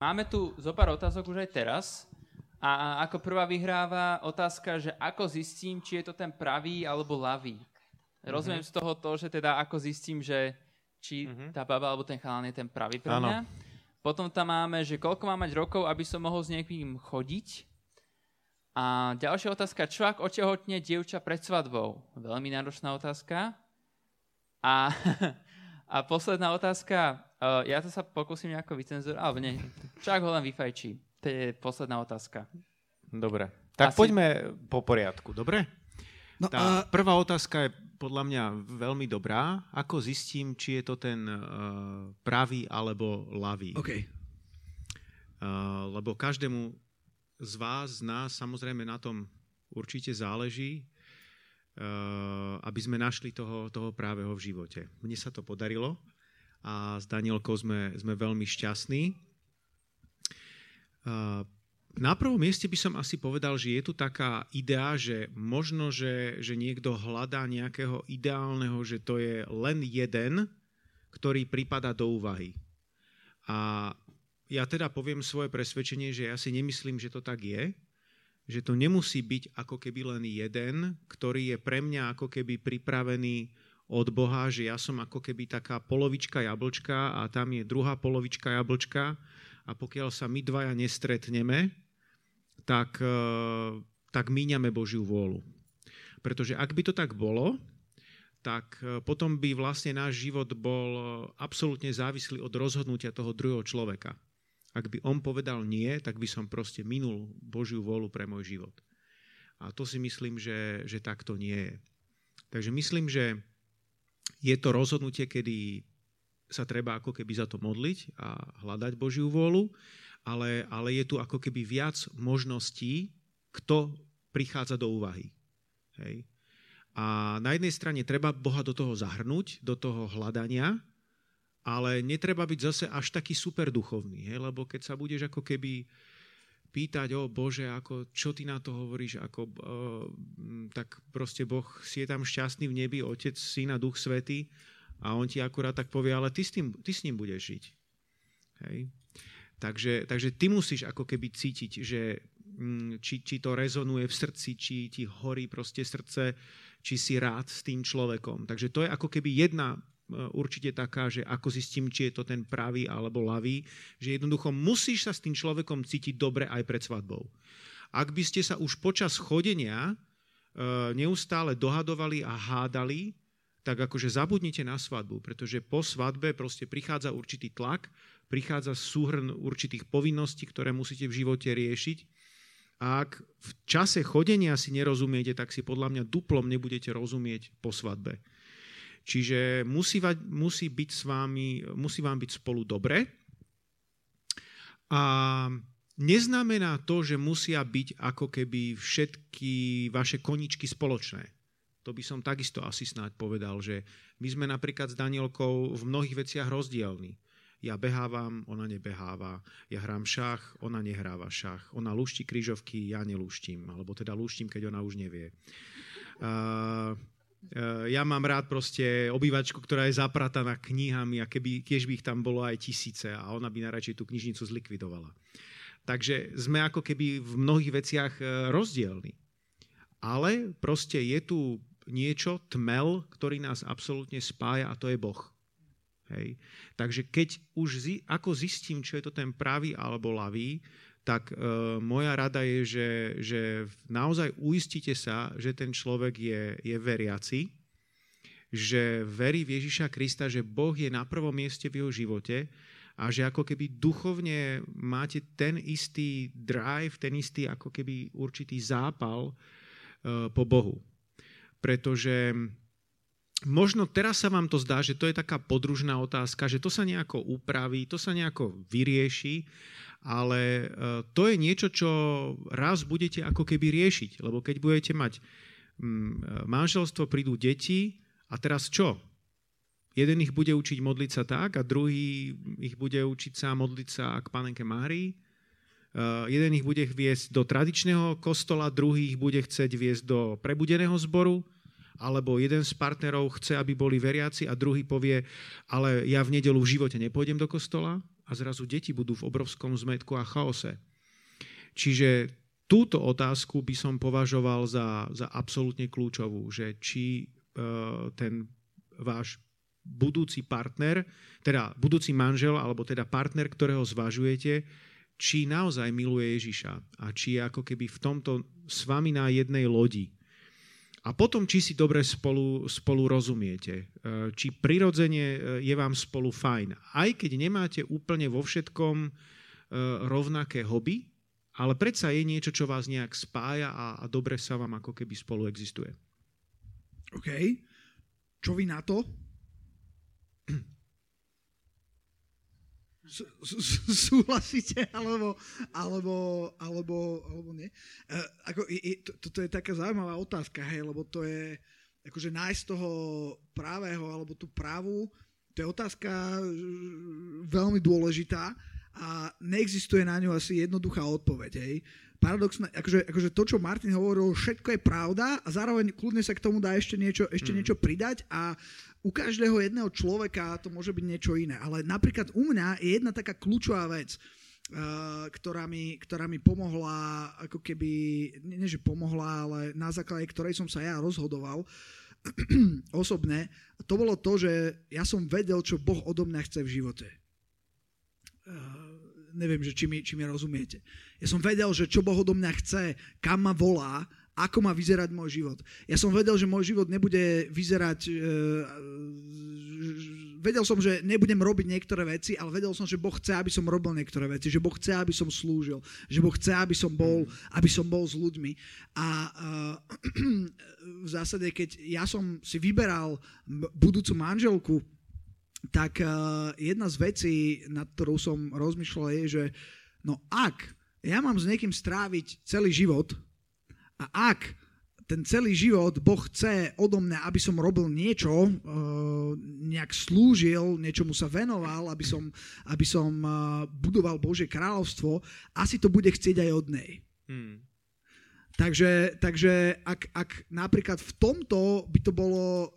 Máme tu zo pár otázok už aj teraz. A ako prvá vyhráva otázka, že ako zistím, či je to ten pravý alebo lavý. Rozumiem mm-hmm. z toho to, že teda ako zistím, že či mm-hmm. tá baba alebo ten chalán je ten pravý pre mňa. Potom tam máme, že koľko mám mať rokov, aby som mohol s niekým chodiť. A ďalšia otázka, čo ak otehotne dievča pred svadbou? Veľmi náročná otázka. A, a posledná otázka, Uh, ja to sa pokúsim nejako vycenzurovať, alebo nie. Čak ho len vyfajčí. To je posledná otázka. Dobre. Tak Asi... poďme po poriadku, dobre? No, Tá a... prvá otázka je podľa mňa veľmi dobrá. Ako zistím, či je to ten uh, pravý alebo lavý? Okay. Uh, lebo každému z vás, z nás, samozrejme na tom určite záleží, uh, aby sme našli toho, toho právého v živote. Mne sa to podarilo a s Danielkou sme, sme veľmi šťastní. Na prvom mieste by som asi povedal, že je tu taká idea, že možno, že, že niekto hľadá nejakého ideálneho, že to je len jeden, ktorý prípada do úvahy. A ja teda poviem svoje presvedčenie, že ja si nemyslím, že to tak je, že to nemusí byť ako keby len jeden, ktorý je pre mňa ako keby pripravený od Boha, že ja som ako keby taká polovička jablčka a tam je druhá polovička jablčka a pokiaľ sa my dvaja nestretneme, tak, e, tak míňame Božiu vôľu. Pretože ak by to tak bolo, tak e, potom by vlastne náš život bol absolútne závislý od rozhodnutia toho druhého človeka. Ak by on povedal nie, tak by som proste minul Božiu vôľu pre môj život. A to si myslím, že, že takto nie je. Takže myslím, že je to rozhodnutie, kedy sa treba ako keby za to modliť a hľadať Božiu vôľu, ale, ale je tu ako keby viac možností, kto prichádza do úvahy. Hej. A na jednej strane treba Boha do toho zahrnúť, do toho hľadania, ale netreba byť zase až taký super duchovný, hej? lebo keď sa budeš ako keby pýtať, o Bože, ako, čo ty na to hovoríš, ako, uh, tak proste Boh si je tam šťastný v nebi, Otec, Syn a Duch Svetý a on ti akurát tak povie, ale ty s, tým, ty s ním budeš žiť. Hej. Takže, takže ty musíš ako keby cítiť, že mm, či, či to rezonuje v srdci, či ti horí proste srdce, či si rád s tým človekom. Takže to je ako keby jedna určite taká, že ako zistím, či je to ten pravý alebo lavý, že jednoducho musíš sa s tým človekom cítiť dobre aj pred svadbou. Ak by ste sa už počas chodenia e, neustále dohadovali a hádali, tak akože zabudnite na svadbu, pretože po svadbe proste prichádza určitý tlak, prichádza súhrn určitých povinností, ktoré musíte v živote riešiť. A ak v čase chodenia si nerozumiete, tak si podľa mňa duplom nebudete rozumieť po svadbe. Čiže musí, musí, byť s vámi, musí vám byť spolu dobre. A neznamená to, že musia byť ako keby všetky vaše koničky spoločné. To by som takisto asi snáď povedal, že my sme napríklad s Danielkou v mnohých veciach rozdielni. Ja behávam, ona nebeháva. Ja hrám šach, ona nehráva šach. Ona lúšti krížovky, ja nelúštim. Alebo teda lúštim, keď ona už nevie. Uh, ja mám rád proste obývačku, ktorá je zaprataná knihami a keby, tiež by ich tam bolo aj tisíce a ona by najradšej tú knižnicu zlikvidovala. Takže sme ako keby v mnohých veciach eh, rozdielni. Ale proste je tu niečo, tmel, ktorý nás absolútne spája a to je Boh. Hej. Takže keď už zi, ako zistím, čo je to ten pravý alebo lavý, tak e, moja rada je, že, že naozaj uistite sa, že ten človek je, je veriaci, že verí v Ježiša Krista, že Boh je na prvom mieste v jeho živote a že ako keby duchovne máte ten istý drive, ten istý ako keby určitý zápal e, po Bohu. Pretože možno teraz sa vám to zdá, že to je taká podružná otázka, že to sa nejako upraví, to sa nejako vyrieši, ale e, to je niečo, čo raz budete ako keby riešiť, lebo keď budete mať mm, manželstvo, prídu deti a teraz čo? Jeden ich bude učiť modliť sa tak a druhý ich bude učiť sa modliť sa k panenke Márii. Uh, jeden ich bude viesť do tradičného kostola, druhý ich bude chcieť viesť do prebudeného zboru, alebo jeden z partnerov chce, aby boli veriaci a druhý povie, ale ja v nedelu v živote nepôjdem do kostola a zrazu deti budú v obrovskom zmetku a chaose. Čiže túto otázku by som považoval za, za absolútne kľúčovú, že či uh, ten váš budúci partner, teda budúci manžel, alebo teda partner, ktorého zvažujete, či naozaj miluje Ježiša a či je ako keby v tomto s vami na jednej lodi. A potom, či si dobre spolu, spolu rozumiete, e, či prirodzene e, je vám spolu fajn. Aj keď nemáte úplne vo všetkom rovnaké hobby, ale predsa je niečo, čo vás nejak spája a, a dobre sa vám ako keby spolu existuje. OK. Čo vy na to? súhlasíte alebo, alebo, alebo, alebo nie. Uh, ako, je, je, to, toto je taká zaujímavá otázka, hej, lebo to je akože nájsť toho právého alebo tú právu, to je otázka veľmi dôležitá a neexistuje na ňu asi jednoduchá odpoveď. Hej. Paradoxné, akože, akože to, čo Martin hovoril, všetko je pravda a zároveň kľudne sa k tomu dá ešte niečo, ešte mm. niečo pridať a u každého jedného človeka to môže byť niečo iné. Ale napríklad u mňa je jedna taká kľúčová vec, Uh, ktorá, mi, ktorá mi pomohla, ako keby, nie, že pomohla, ale na základe ktorej som sa ja rozhodoval osobne, to bolo to, že ja som vedel, čo Boh odo mňa chce v živote. Uh, neviem, že či mi, či mi rozumiete. Ja som vedel, že čo Boh odo mňa chce, kam ma volá, ako má vyzerať môj život. Ja som vedel, že môj život nebude vyzerať... E, vedel som, že nebudem robiť niektoré veci, ale vedel som, že Boh chce, aby som robil niektoré veci, že Boh chce, aby som slúžil, že Boh chce, aby som bol, aby som bol s ľuďmi. A e, v zásade, keď ja som si vyberal budúcu manželku, tak uh, jedna z vecí, nad ktorou som rozmýšľal, je, že no ak ja mám s niekým stráviť celý život a ak ten celý život Boh chce odo mňa, aby som robil niečo, uh, nejak slúžil, niečomu sa venoval, aby som, aby som uh, budoval Božie kráľovstvo, asi to bude chcieť aj od nej. Hmm. Takže, takže ak, ak napríklad v tomto by to bolo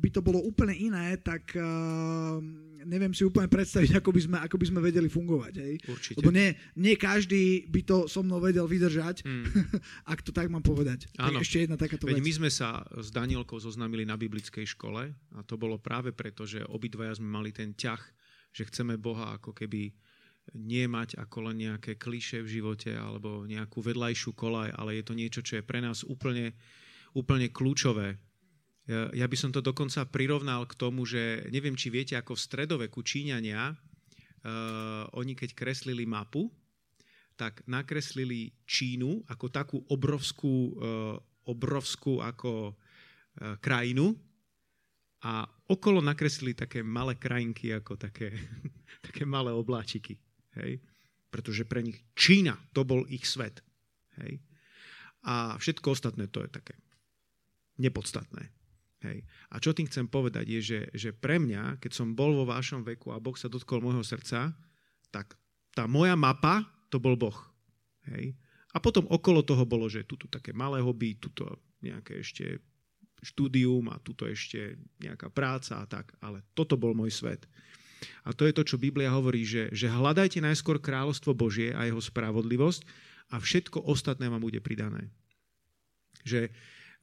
by to bolo úplne iné, tak uh, neviem si úplne predstaviť, ako by sme, ako by sme vedeli fungovať. Hej? Určite. Lebo nie, nie každý by to so mnou vedel vydržať, mm. ak to tak mám povedať. Áno. Ešte jedna takáto Veď vec. my sme sa s Danielkou zoznamili na biblickej škole a to bolo práve preto, že obidvaja sme mali ten ťah, že chceme Boha ako keby nie mať ako len nejaké kliše v živote alebo nejakú vedľajšiu kolaj, ale je to niečo, čo je pre nás úplne, úplne kľúčové ja by som to dokonca prirovnal k tomu, že neviem, či viete, ako v stredoveku Číňania, uh, oni keď kreslili mapu, tak nakreslili Čínu ako takú obrovskú, uh, obrovskú ako uh, krajinu a okolo nakreslili také malé krajinky ako také, také malé obláčiky. Hej? Pretože pre nich Čína, to bol ich svet. Hej? A všetko ostatné to je také nepodstatné. Hej. A čo tým chcem povedať je, že, že pre mňa, keď som bol vo vašom veku a Boh sa dotkol môjho srdca, tak tá moja mapa, to bol Boh. Hej. A potom okolo toho bolo, že tuto také malé hobby, tuto nejaké ešte štúdium a tuto ešte nejaká práca a tak. Ale toto bol môj svet. A to je to, čo Biblia hovorí, že, že hľadajte najskôr kráľovstvo Božie a jeho spravodlivosť a všetko ostatné vám bude pridané. Že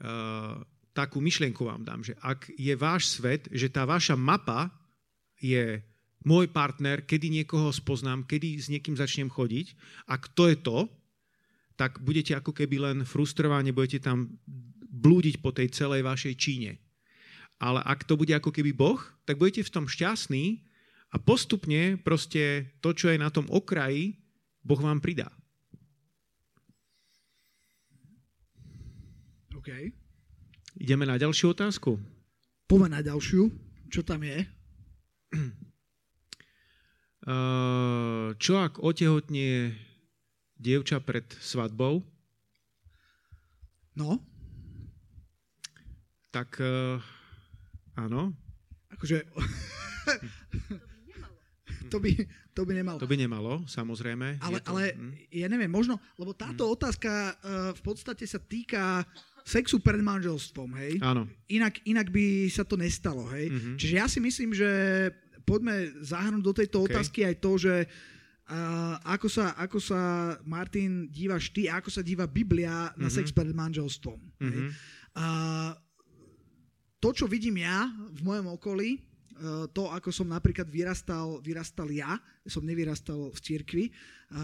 uh, takú myšlienku vám dám, že ak je váš svet, že tá vaša mapa je môj partner, kedy niekoho spoznám, kedy s niekým začnem chodiť, ak to je to, tak budete ako keby len frustrovaní, budete tam blúdiť po tej celej vašej Číne. Ale ak to bude ako keby Boh, tak budete v tom šťastní a postupne proste to, čo je na tom okraji, Boh vám pridá. Okay. Ideme na ďalšiu otázku. Poďme na ďalšiu. Čo tam je? Uh, čo ak otehotnie dievča pred svadbou? No? Tak uh, áno. Akože... to by, to by nemalo. To by nemalo, samozrejme. Ale, to, ale hm. ja neviem, možno, lebo táto hm. otázka uh, v podstate sa týka sexu pred manželstvom, hej? Áno. Inak, inak by sa to nestalo, hej? Mm-hmm. Čiže ja si myslím, že poďme zahrnúť do tejto okay. otázky aj to, že uh, ako, sa, ako sa, Martin, dívaš ty, ako sa díva Biblia na mm-hmm. sex pred manželstvom. Mm-hmm. Uh, to, čo vidím ja v mojom okolí, to, ako som napríklad vyrastal, vyrastal ja, som nevyrastal v cirkvi, a,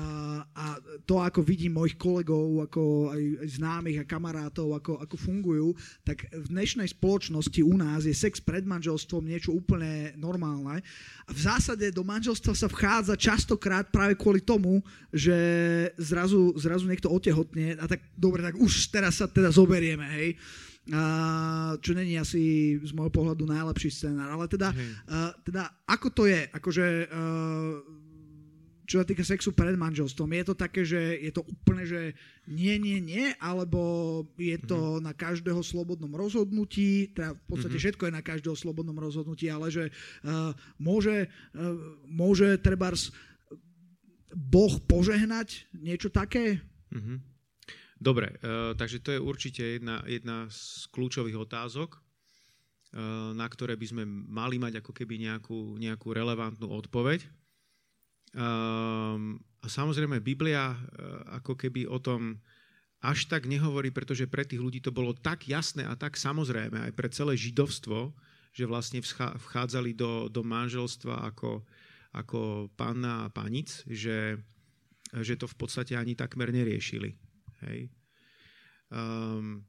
a to, ako vidím mojich kolegov, ako aj známych a kamarátov, ako, ako fungujú, tak v dnešnej spoločnosti u nás je sex pred manželstvom niečo úplne normálne. A v zásade do manželstva sa vchádza častokrát práve kvôli tomu, že zrazu, zrazu niekto otehotne a tak dobre, tak už teraz sa teda zoberieme, hej čo není asi z môjho pohľadu najlepší scenár. Ale teda, uh, teda ako to je? Akože, čo sa týka sexu pred manželstvom, je to také, že je to úplne, že nie, nie, nie, alebo je to mm-hmm. na každého slobodnom rozhodnutí, teda v podstate mm-hmm. všetko je na každého slobodnom rozhodnutí, ale že uh, môže, uh, môže trebárs Boh požehnať niečo také? Mm-hmm. Dobre, uh, takže to je určite jedna, jedna z kľúčových otázok, uh, na ktoré by sme mali mať ako keby nejakú, nejakú relevantnú odpoveď. Um, a samozrejme, Biblia ako keby o tom až tak nehovorí, pretože pre tých ľudí to bolo tak jasné a tak samozrejme, aj pre celé židovstvo, že vlastne vchádzali do, do manželstva ako, ako pána a panic, že, že to v podstate ani takmer neriešili. Hej. Um,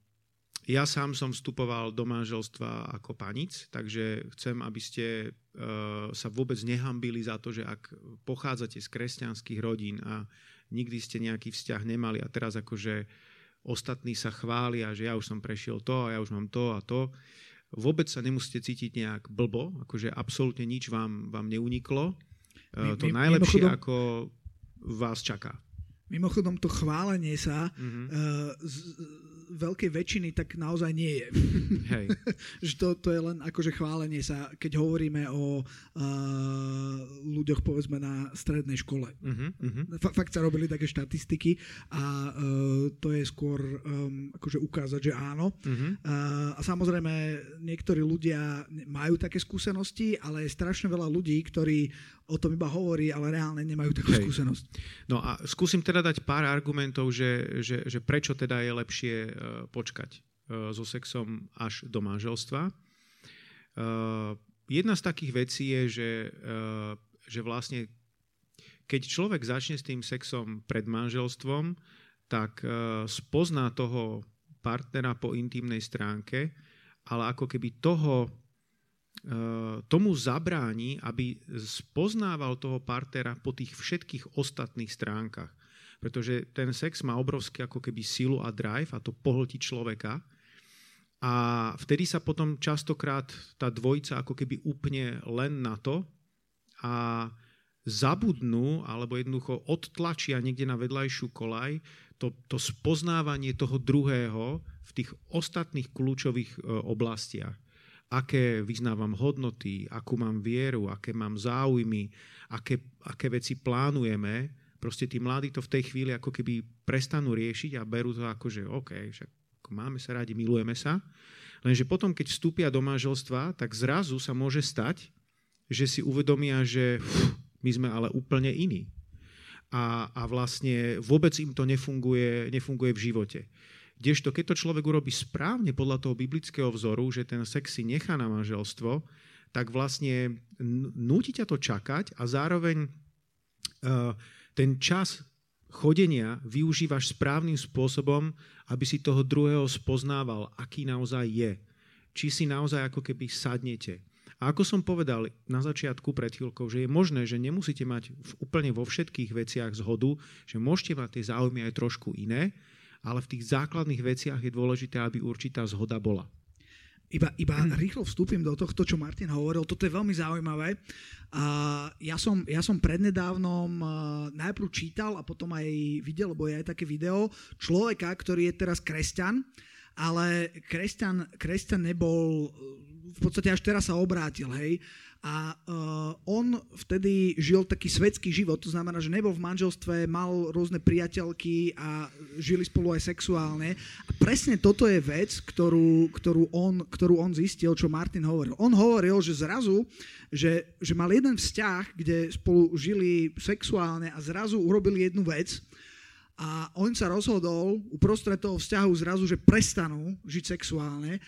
ja sám som vstupoval do manželstva ako panic, takže chcem, aby ste uh, sa vôbec nehambili za to, že ak pochádzate z kresťanských rodín a nikdy ste nejaký vzťah nemali a teraz akože ostatní sa chvália, že ja už som prešiel to a ja už mám to a to, vôbec sa nemusíte cítiť nejak blbo, akože absolútne nič vám, vám neuniklo. Uh, to najlepšie, ako vás čaká. Mimochodom, to chválenie sa mm-hmm. uh, z, veľkej väčšiny tak naozaj nie je. Hej. že to, to je len akože chválenie sa, keď hovoríme o uh, ľuďoch povedzme na strednej škole. Uh-huh, uh-huh. Fakt sa robili také štatistiky a uh, to je skôr um, akože ukázať, že áno. Uh-huh. Uh, a samozrejme niektorí ľudia majú také skúsenosti, ale je strašne veľa ľudí, ktorí o tom iba hovorí, ale reálne nemajú takú Hej. skúsenosť. No a skúsim teda dať pár argumentov, že, že, že prečo teda je lepšie počkať uh, so sexom až do manželstva. Uh, jedna z takých vecí je, že, že vlastne keď človek začne s tým sexom pred manželstvom, tak spozná toho partnera po intimnej stránke, ale ako keby toho Eh, tomu zabráni, aby spoznával toho partnera po tých všetkých ostatných stránkach. Pretože ten sex má obrovský ako keby silu a drive a to pohltí človeka. A vtedy sa potom častokrát tá dvojica ako keby úplne len na to a zabudnú alebo jednoducho odtlačia niekde na vedľajšiu kolaj to, to spoznávanie toho druhého v tých ostatných kľúčových eh, oblastiach aké vyznávam hodnoty, akú mám vieru, aké mám záujmy, aké, aké veci plánujeme, proste tí mladí to v tej chvíli ako keby prestanú riešiť a berú to ako, že OK, však máme sa radi, milujeme sa. Lenže potom, keď vstúpia do manželstva, tak zrazu sa môže stať, že si uvedomia, že pff, my sme ale úplne iní. A, a vlastne vôbec im to nefunguje, nefunguje v živote. Kdežto keď to človek urobí správne podľa toho biblického vzoru, že ten sex si nechá na manželstvo, tak vlastne núti ťa to čakať a zároveň uh, ten čas chodenia využívaš správnym spôsobom, aby si toho druhého spoznával, aký naozaj je. Či si naozaj ako keby sadnete. A ako som povedal na začiatku pred chvíľkou, že je možné, že nemusíte mať v, úplne vo všetkých veciach zhodu, že môžete mať tie záujmy aj trošku iné, ale v tých základných veciach je dôležité, aby určitá zhoda bola. Iba, iba rýchlo vstúpim do tohto, čo Martin hovoril. Toto je veľmi zaujímavé. Uh, ja, som, ja som prednedávnom uh, najprv čítal a potom aj videl, lebo je aj také video, človeka, ktorý je teraz kresťan, ale kresťan, kresťan nebol v podstate až teraz sa obrátil, hej. A uh, on vtedy žil taký svetský život, to znamená, že nebol v manželstve, mal rôzne priateľky a žili spolu aj sexuálne. A presne toto je vec, ktorú, ktorú, on, ktorú on zistil, čo Martin hovoril. On hovoril, že zrazu, že, že mal jeden vzťah, kde spolu žili sexuálne a zrazu urobili jednu vec, a on sa rozhodol uprostred toho vzťahu zrazu, že prestanú žiť sexuálne e,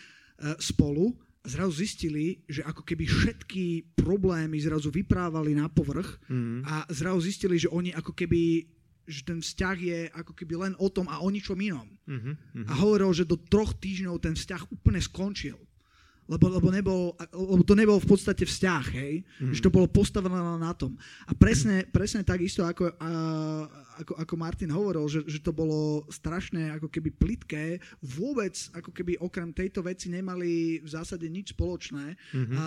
spolu zrazu zistili, že ako keby všetky problémy zrazu vyprávali na povrch mm. a zrazu zistili, že oni ako keby že ten vzťah je ako keby len o tom a o ničom inom. Mm-hmm. A hovoril, že do troch týždňov ten vzťah úplne skončil lebo, lebo, nebol, lebo to nebol v podstate vzťah, hej? Mm. Že to bolo postavené na tom. A presne, presne tak isto, ako, a, ako, ako Martin hovoril, že, že to bolo strašné ako keby plitké, vôbec ako keby okrem tejto veci nemali v zásade nič spoločné. Mm-hmm. A,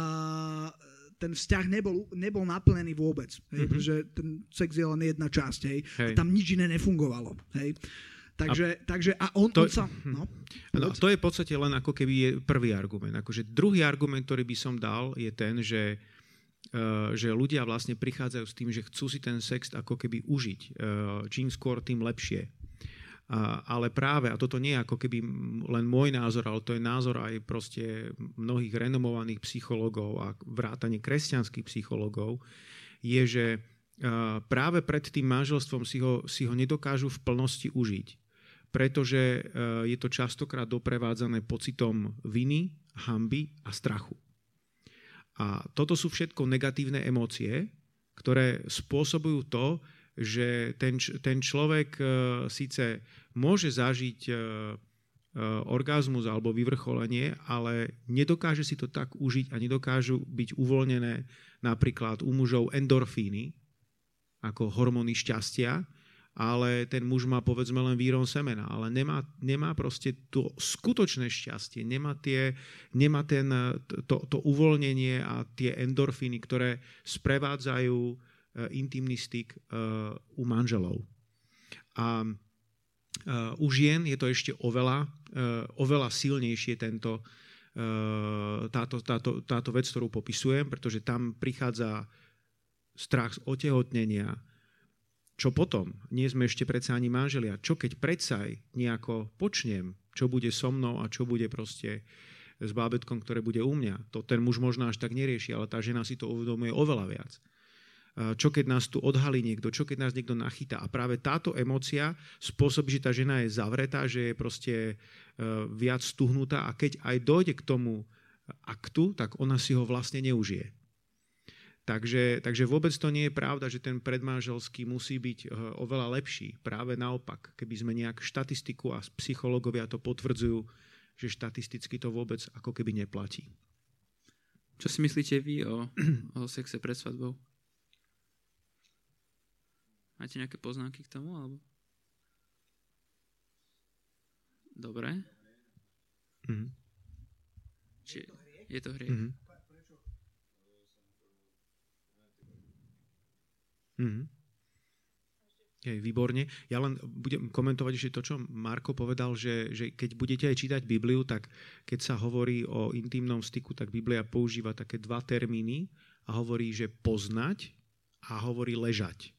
ten vzťah nebol, nebol naplnený vôbec, hej? Mm-hmm. pretože ten sex je len jedna časť, hej? hej. A tam nič iné nefungovalo. Hej? Takže, a, takže a on, to, on sa... Hm. No, no, to je v podstate len ako keby je prvý argument. Akože druhý argument, ktorý by som dal, je ten, že, uh, že ľudia vlastne prichádzajú s tým, že chcú si ten sex ako keby užiť. Uh, čím skôr, tým lepšie. Ale práve, a toto nie je ako keby len môj názor, ale to je názor aj proste mnohých renomovaných psychológov a vrátane kresťanských psychológov, je, že uh, práve pred tým manželstvom si ho, si ho nedokážu v plnosti užiť pretože e, je to častokrát doprevádzané pocitom viny, hamby a strachu. A toto sú všetko negatívne emócie, ktoré spôsobujú to, že ten, ten človek e, síce môže zažiť e, orgazmus alebo vyvrcholenie, ale nedokáže si to tak užiť a nedokážu byť uvoľnené napríklad u mužov endorfíny, ako hormóny šťastia, ale ten muž má povedzme len výron semena, ale nemá, nemá proste to skutočné šťastie, nemá, tie, nemá ten, to, to uvoľnenie a tie endorfíny, ktoré sprevádzajú uh, intimný styk uh, u manželov. A uh, u žien je to ešte oveľa, oveľa silnejšie tento, táto, táto, táto vec, ktorú popisujem, pretože tam prichádza strach z otehotnenia, čo potom? Nie sme ešte predsa ani manželia. Čo keď predsa aj nejako počnem, čo bude so mnou a čo bude proste s bábetkom, ktoré bude u mňa. To ten muž možno až tak nerieši, ale tá žena si to uvedomuje oveľa viac. Čo keď nás tu odhalí niekto, čo keď nás niekto nachytá. A práve táto emocia spôsobí, že tá žena je zavretá, že je proste e, viac stuhnutá a keď aj dojde k tomu aktu, tak ona si ho vlastne neužije. Takže, takže vôbec to nie je pravda, že ten predmanželský musí byť eh, oveľa lepší. Práve naopak, keby sme nejak štatistiku a psychológovia to potvrdzujú, že štatisticky to vôbec ako keby neplatí. Čo si myslíte vy o, o sexe pred svadbou? Máte nejaké poznámky k tomu? Alebo? Dobre. Mm-hmm. Či je to hriech? Mm-hmm. Mm-hmm. Je, výborne. Ja len budem komentovať ešte to, čo Marko povedal, že, že keď budete aj čítať Bibliu, tak keď sa hovorí o intimnom styku, tak Biblia používa také dva termíny a hovorí, že poznať a hovorí ležať.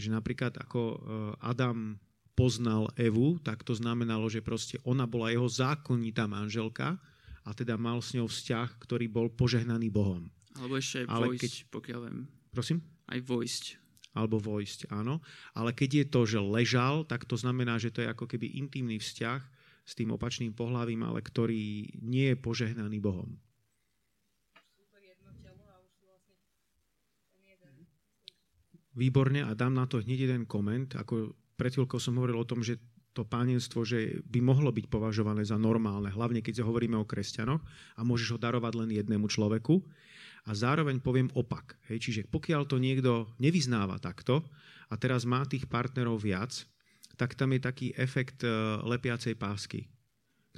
Že napríklad ako e, Adam poznal Evu, tak to znamenalo, že proste ona bola jeho zákonitá manželka a teda mal s ňou vzťah, ktorý bol požehnaný Bohom. Alebo ešte aj vojsť, keď... pokiaľ viem. Prosím? Aj vojsť. Alebo vojsť, áno. Ale keď je to, že ležal, tak to znamená, že to je ako keby intimný vzťah s tým opačným pohľavím, ale ktorý nie je požehnaný Bohom. Výborne a dám na to hneď jeden koment. Ako pred chvíľkou som hovoril o tom, že to pánenstvo, že by mohlo byť považované za normálne, hlavne keď hovoríme o kresťanoch a môžeš ho darovať len jednému človeku a zároveň poviem opak. Hej, čiže pokiaľ to niekto nevyznáva takto a teraz má tých partnerov viac, tak tam je taký efekt e, lepiacej pásky,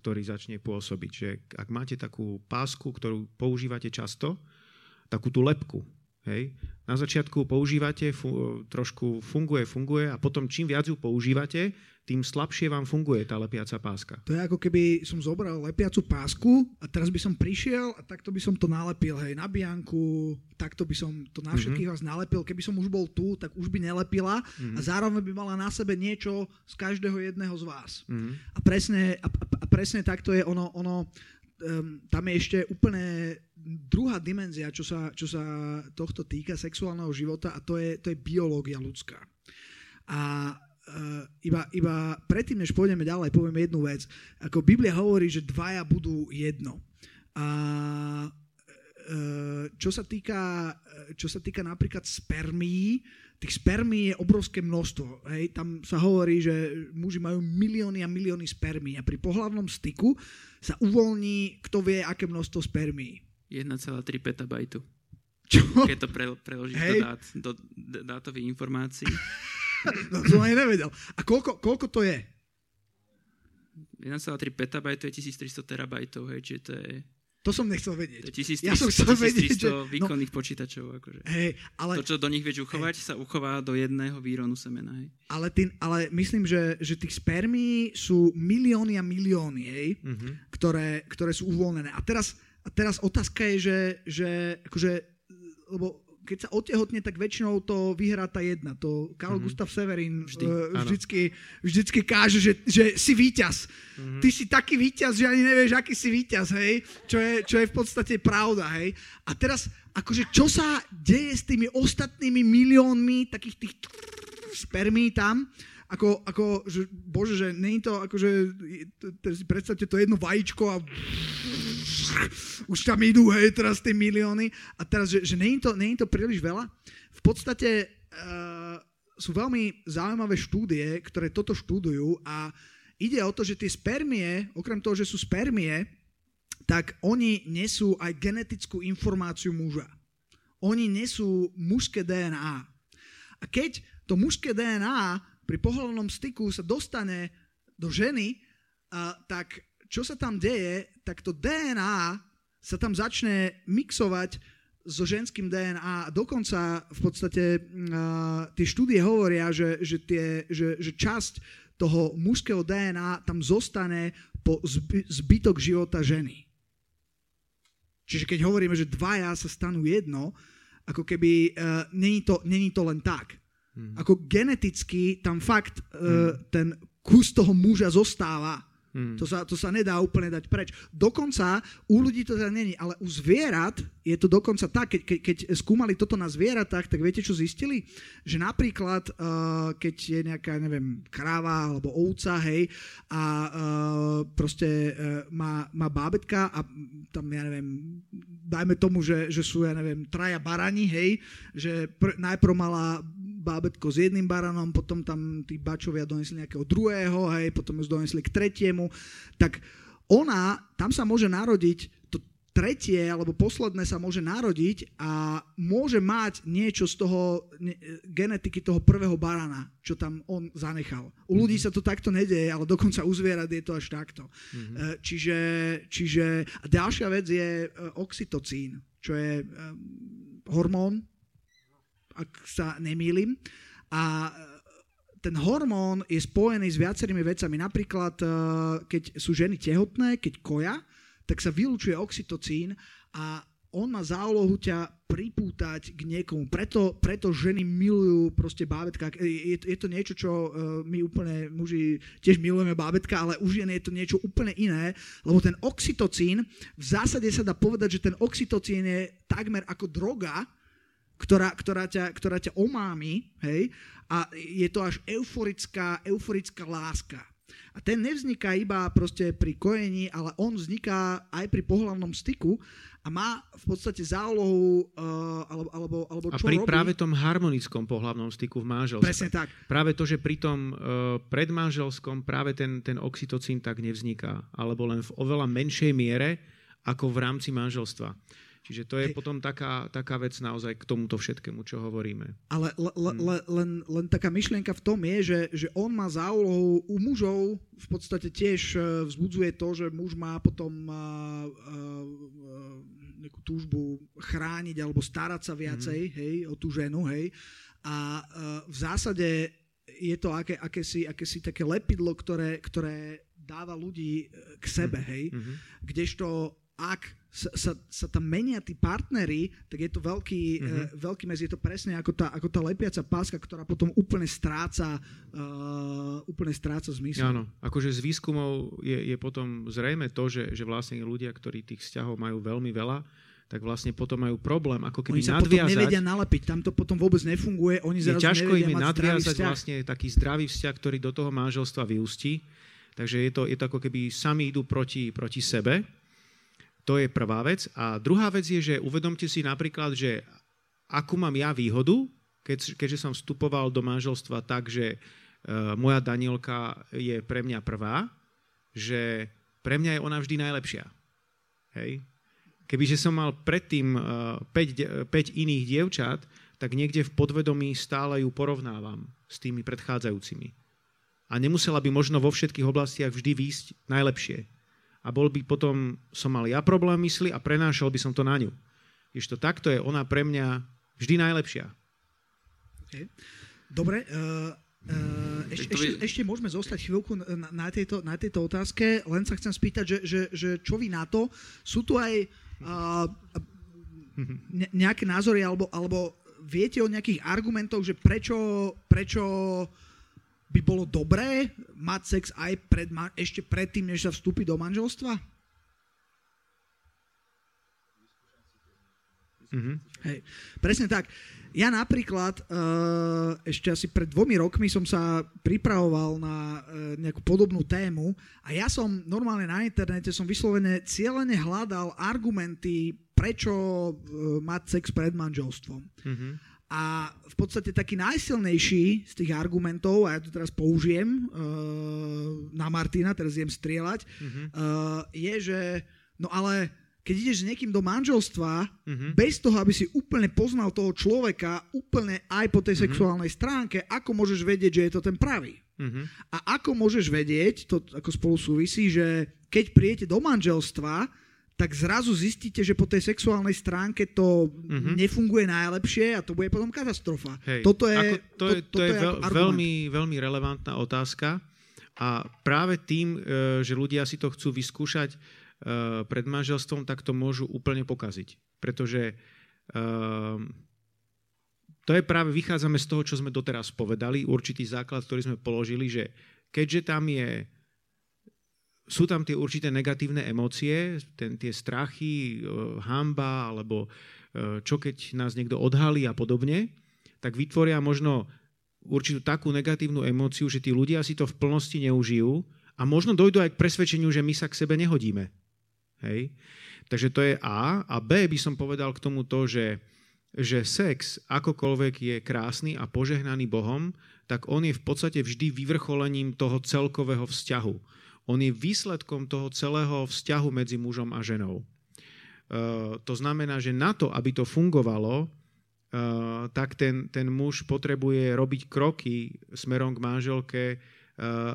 ktorý začne pôsobiť. Že ak máte takú pásku, ktorú používate často, takú tú lepku, Hej. Na začiatku používate, fu, trošku funguje, funguje a potom čím viac ju používate, tým slabšie vám funguje tá lepiaca páska. To je ako keby som zobral lepiacu pásku a teraz by som prišiel a takto by som to nalepil, hej, na Bianku, takto by som to na všetkých mm-hmm. vás nalepil. Keby som už bol tu, tak už by nelepila mm-hmm. a zároveň by mala na sebe niečo z každého jedného z vás. Mm-hmm. A, presne, a, a presne takto je ono, ono um, tam je ešte úplne druhá dimenzia, čo sa, čo sa tohto týka sexuálneho života a to je, to je biológia ľudská. A uh, iba, iba predtým, než pôjdeme ďalej, poviem jednu vec. Ako Biblia hovorí, že dvaja budú jedno. A uh, čo sa týka, čo sa týka napríklad spermí, tých spermí je obrovské množstvo. Hej? Tam sa hovorí, že muži majú milióny a milióny spermí a pri pohlavnom styku sa uvoľní, kto vie, aké množstvo spermí. 1,3 petabajtu. Čo? Keď to pre, preložíš do, dát, do dátových informácií. no, som aj nevedel. A koľko, koľko to je? 1,3 petabajtu je 1300 terabajtov, hej, čiže to je... To som nechcel vedieť. To je 1300, ja som chcel 1300 vedieť, že... výkonných no, počítačov. Akože. Hej, ale... To, čo do nich vieš uchovať, hej. sa uchová do jedného výronu semena. Hej. Ale, tým, ale myslím, že, že tých spermí sú milióny a milióny, hej, mm-hmm. ktoré, ktoré sú uvoľnené. A teraz, a teraz otázka je, že, že akože, lebo keď sa otehotne, tak väčšinou to vyhrá tá jedna. To Karl mm-hmm. Gustav Severin Vždy, uh, vždycky, vždycky káže, že, že si víťaz. Mm-hmm. Ty si taký víťaz, že ani nevieš, aký si víťaz, hej? Čo je, čo je v podstate pravda, hej? A teraz, akože, čo sa deje s tými ostatnými miliónmi takých tých spermí tam? Ako, ako že, bože, že není to, akože, si predstavte to jedno vajíčko a už tam idú, hej, teraz tie milióny. A teraz, že, že není, to, není to príliš veľa. V podstate uh, sú veľmi zaujímavé štúdie, ktoré toto študujú a ide o to, že tie spermie, okrem toho, že sú spermie, tak oni nesú aj genetickú informáciu muža. Oni nesú mužské DNA. A keď to mužské DNA pri pohľadnom styku sa dostane do ženy, uh, tak čo sa tam deje, tak to DNA sa tam začne mixovať so ženským DNA. Dokonca v podstate uh, tie štúdie hovoria, že, že, tie, že, že časť toho mužského DNA tam zostane po zby, zbytok života ženy. Čiže keď hovoríme, že dvaja sa stanú jedno, ako keby uh, není, to, není to len tak. Hmm. Ako geneticky tam fakt uh, hmm. ten kus toho muža zostáva. Hmm. To, sa, to sa nedá úplne dať preč. Dokonca u ľudí to teda není, ale u zvierat je to dokonca tak, keď, keď, skúmali toto na zvieratách, tak viete, čo zistili? Že napríklad, uh, keď je nejaká, neviem, kráva alebo ovca, hej, a uh, proste uh, má, má bábetka a tam, ja neviem, dajme tomu, že, že sú, ja neviem, traja barani, hej, že pr- najprv mala bábetko s jedným baranom, potom tam tí bačovia donesli nejakého druhého, hej, potom ju donesli k tretiemu, tak ona, tam sa môže narodiť to tretie alebo posledné sa môže narodiť a môže mať niečo z toho ne, genetiky toho prvého barana, čo tam on zanechal. U ľudí mm-hmm. sa to takto nedeje, ale dokonca u zvierat je to až takto. Mm-hmm. Čiže, čiže a ďalšia vec je e, oxytocín, čo je um, hormón, ak sa nemýlim. A e, ten hormón je spojený s viacerými vecami. Napríklad, e, keď sú ženy tehotné, keď koja, tak sa vylúčuje oxytocín a on má za úlohu ťa pripútať k niekomu. Preto, preto ženy milujú proste bábetka. Je, je to niečo, čo uh, my úplne muži tiež milujeme bábetka, ale u žien je to niečo úplne iné, lebo ten oxytocín, v zásade sa dá povedať, že ten oxytocín je takmer ako droga, ktorá, ktorá, ťa, ktorá ťa omámi, hej, a je to až euforická, euforická láska. A ten nevzniká iba proste pri kojení, ale on vzniká aj pri pohľavnom styku a má v podstate zálohu, uh, alebo, alebo, alebo čo A pri robí? práve tom harmonickom pohľavnom styku v manželstve. Presne tak. Práve to, že pri tom uh, predmanželskom práve ten, ten oxytocín tak nevzniká, alebo len v oveľa menšej miere ako v rámci manželstva. Čiže to je Hej. potom taká, taká vec naozaj k tomuto všetkému, čo hovoríme. Ale le, le, hmm. le, len, len taká myšlienka v tom je, že, že on má za úlohu u mužov v podstate tiež e, vzbudzuje to, že muž má potom uh, uh, nejakú túžbu chrániť alebo starať sa viacej, mm. hej, o tú ženu, hej. A uh, v zásade je to aké, akési, akési také lepidlo, ktoré, ktoré dáva ľudí k sebe, mm. hej. Mm-hmm. Kdežto ak sa, sa, sa tam menia tí partnery, tak je to veľký, mm-hmm. uh, veľký mez, je to presne ako tá, ako tá lepiaca páska, ktorá potom úplne stráca, uh, úplne stráca zmysel. Áno, akože z výskumov je, je potom zrejme to, že, že vlastne ľudia, ktorí tých vzťahov majú veľmi veľa, tak vlastne potom majú problém, ako keby oni sa nadviazať. potom nevedia nalepiť, tam to potom vôbec nefunguje, oni zrazu je ťažko im je nadviazať vlastne taký zdravý vzťah, ktorý do toho manželstva vyústi. Takže je to, je to ako keby sami idú proti, proti sebe. To je prvá vec. A druhá vec je, že uvedomte si napríklad, že akú mám ja výhodu, keď, keďže som vstupoval do manželstva tak, že uh, moja Danielka je pre mňa prvá, že pre mňa je ona vždy najlepšia. Hej? Kebyže som mal predtým uh, 5, 5 iných dievčat, tak niekde v podvedomí stále ju porovnávam s tými predchádzajúcimi. A nemusela by možno vo všetkých oblastiach vždy výjsť najlepšie a bol by potom, som mal ja problém mysli a prenášal by som to na ňu. Ešte takto je ona pre mňa vždy najlepšia. Okay. Dobre, uh, uh, ešte, ešte, ešte môžeme zostať chvíľku na, na, tejto, na tejto otázke, len sa chcem spýtať, že, že, že čo vy na to? Sú tu aj uh, ne, nejaké názory alebo, alebo viete o nejakých argumentoch, že prečo, prečo by bolo dobré mať sex aj pred, ešte predtým, než sa vstúpi do manželstva? Mm-hmm. Hej, presne tak. Ja napríklad uh, ešte asi pred dvomi rokmi som sa pripravoval na uh, nejakú podobnú tému a ja som normálne na internete som vyslovene cieľene hľadal argumenty, prečo uh, mať sex pred manželstvom. Mm-hmm. A v podstate taký najsilnejší z tých argumentov, a ja to teraz použijem uh, na Martina, teraz idem strieľať, uh-huh. uh, je, že no ale keď ideš s niekým do manželstva, uh-huh. bez toho, aby si úplne poznal toho človeka, úplne aj po tej uh-huh. sexuálnej stránke, ako môžeš vedieť, že je to ten pravý? Uh-huh. A ako môžeš vedieť, to ako spolu súvisí, že keď prijete do manželstva, tak zrazu zistíte, že po tej sexuálnej stránke to mm-hmm. nefunguje najlepšie a to bude potom katastrofa. Hej, toto je, ako, to, je, to, to je, je veľ, veľmi, veľmi relevantná otázka a práve tým, e, že ľudia si to chcú vyskúšať e, pred manželstvom, tak to môžu úplne pokaziť. Pretože um, to je práve, vychádzame z toho, čo sme doteraz povedali, určitý základ, ktorý sme položili, že keďže tam je sú tam tie určité negatívne emócie, ten, tie strachy, e, hamba, alebo e, čo keď nás niekto odhalí a podobne, tak vytvoria možno určitú takú negatívnu emóciu, že tí ľudia si to v plnosti neužijú a možno dojdú aj k presvedčeniu, že my sa k sebe nehodíme. Hej? Takže to je A. A B by som povedal k tomu to, že, že sex akokoľvek je krásny a požehnaný Bohom, tak on je v podstate vždy vyvrcholením toho celkového vzťahu on je výsledkom toho celého vzťahu medzi mužom a ženou. E, to znamená, že na to, aby to fungovalo, e, tak ten, ten muž potrebuje robiť kroky smerom k manželke, e,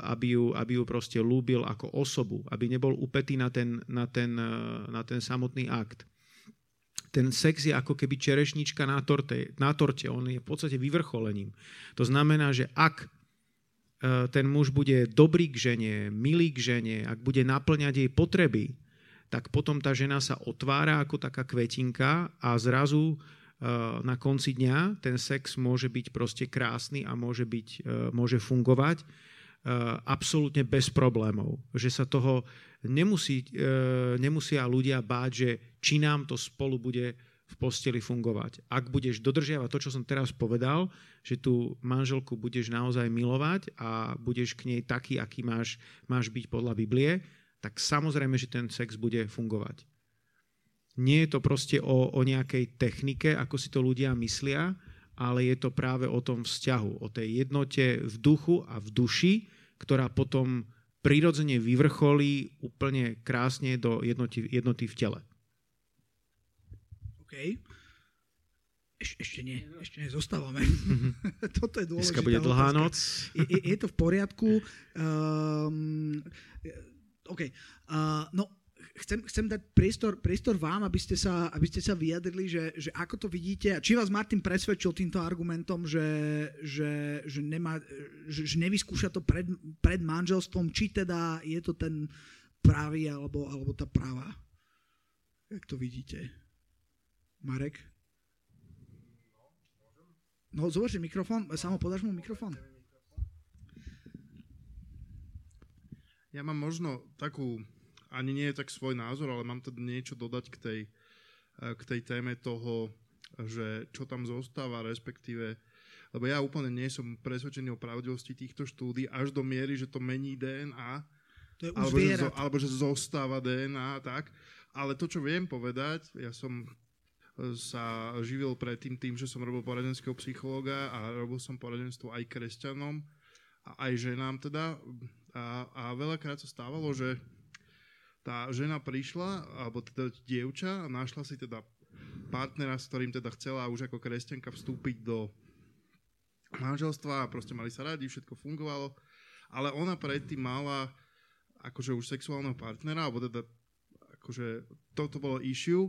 aby ju, aby ju proste lúbil ako osobu, aby nebol upetý na ten, na ten, na ten samotný akt. Ten sex je ako keby čerešnička na torte, na torte, on je v podstate vyvrcholením. To znamená, že ak ten muž bude dobrý k žene, milý k žene, ak bude naplňať jej potreby, tak potom tá žena sa otvára ako taká kvetinka a zrazu e, na konci dňa ten sex môže byť proste krásny a môže, byť, e, môže fungovať absolútne bez problémov. Že sa toho nemusí, nemusia ľudia báť, že či nám to spolu bude v posteli fungovať. Ak budeš dodržiavať to, čo som teraz povedal, že tú manželku budeš naozaj milovať a budeš k nej taký, aký máš, máš byť podľa Biblie, tak samozrejme, že ten sex bude fungovať. Nie je to proste o, o nejakej technike, ako si to ľudia myslia, ale je to práve o tom vzťahu, o tej jednote v duchu a v duši, ktorá potom prirodzene vyvrcholí úplne krásne do jednoty, jednoty v tele. OK. Eš, ešte nie, ešte nie, zostávame. Mm-hmm. Toto je dôležité. Dneska bude dlhá noc. Je, je, je to v poriadku. Um, OK. Uh, no, chcem, chcem dať priestor, priestor vám, aby ste sa, aby ste sa vyjadrili, že, že ako to vidíte a či vás Martin presvedčil týmto argumentom, že, že, že, nemá, že, že nevyskúša to pred, pred manželstvom, či teda je to ten pravý alebo, alebo tá práva. Jak to vidíte? Marek? No, zober mikrofón, samo podáš mu mikrofón. Ja mám možno takú ani nie tak svoj názor, ale mám teda niečo dodať k tej, eh, k tej téme toho, že čo tam zostáva, respektíve lebo ja úplne nie som presvedčený o pravdivosti týchto štúdí až do miery, že to mení DNA, to je alebo, že, alebo že zostáva DNA, tak. Ale to, čo viem povedať, ja som sa živil predtým tým, že som robil poradenského psychológa a robil som poradenstvo aj kresťanom a aj ženám teda. A, a veľakrát sa stávalo, že tá žena prišla, alebo teda dievča a našla si teda partnera, s ktorým teda chcela už ako kresťanka vstúpiť do manželstva a proste mali sa radi, všetko fungovalo, ale ona predtým mala akože už sexuálneho partnera, alebo teda akože toto bolo issue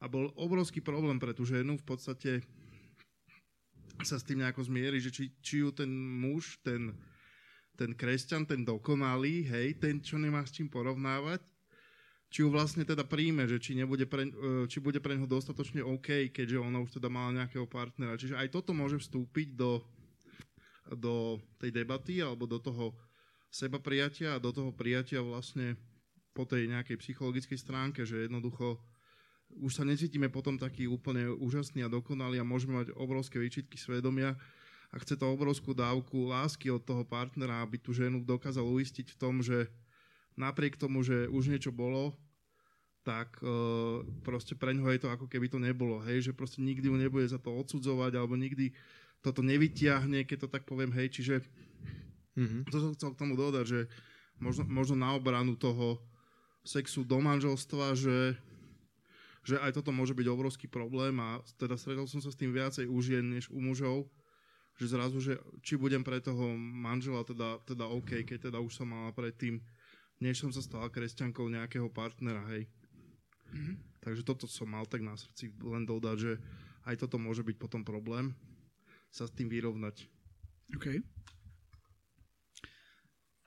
a bol obrovský problém pre tú ženu v podstate sa s tým nejako zmieri, že či, či ju ten muž, ten, ten kresťan, ten dokonalý, hej, ten, čo nemá s čím porovnávať, či ju vlastne teda príjme, že či, nebude pre, e, či bude pre neho dostatočne OK, keďže ona už teda mala nejakého partnera. Čiže aj toto môže vstúpiť do, do tej debaty alebo do toho seba prijatia a do toho prijatia vlastne po tej nejakej psychologickej stránke, že jednoducho už sa necítime potom taký úplne úžasný a dokonalý a môžeme mať obrovské výčitky svedomia a chce to obrovskú dávku lásky od toho partnera, aby tú ženu dokázal uistiť v tom, že napriek tomu, že už niečo bolo, tak uh, proste pre ňoho je to ako keby to nebolo, hej, že proste nikdy ju nebude za to odsudzovať, alebo nikdy toto nevyťahne, keď to tak poviem, hej, čiže mm-hmm. to som chcel k tomu dodať, že možno, možno na obranu toho sexu do manželstva, že, že aj toto môže byť obrovský problém a teda stretol som sa s tým viacej u žien než u mužov, že zrazu, že či budem pre toho manžela teda, teda OK, keď teda už som mala predtým než som sa stala kresťankou nejakého partnera, hej. Mm-hmm. Takže toto som mal tak na srdci len dodať, že aj toto môže byť potom problém sa s tým vyrovnať. OK.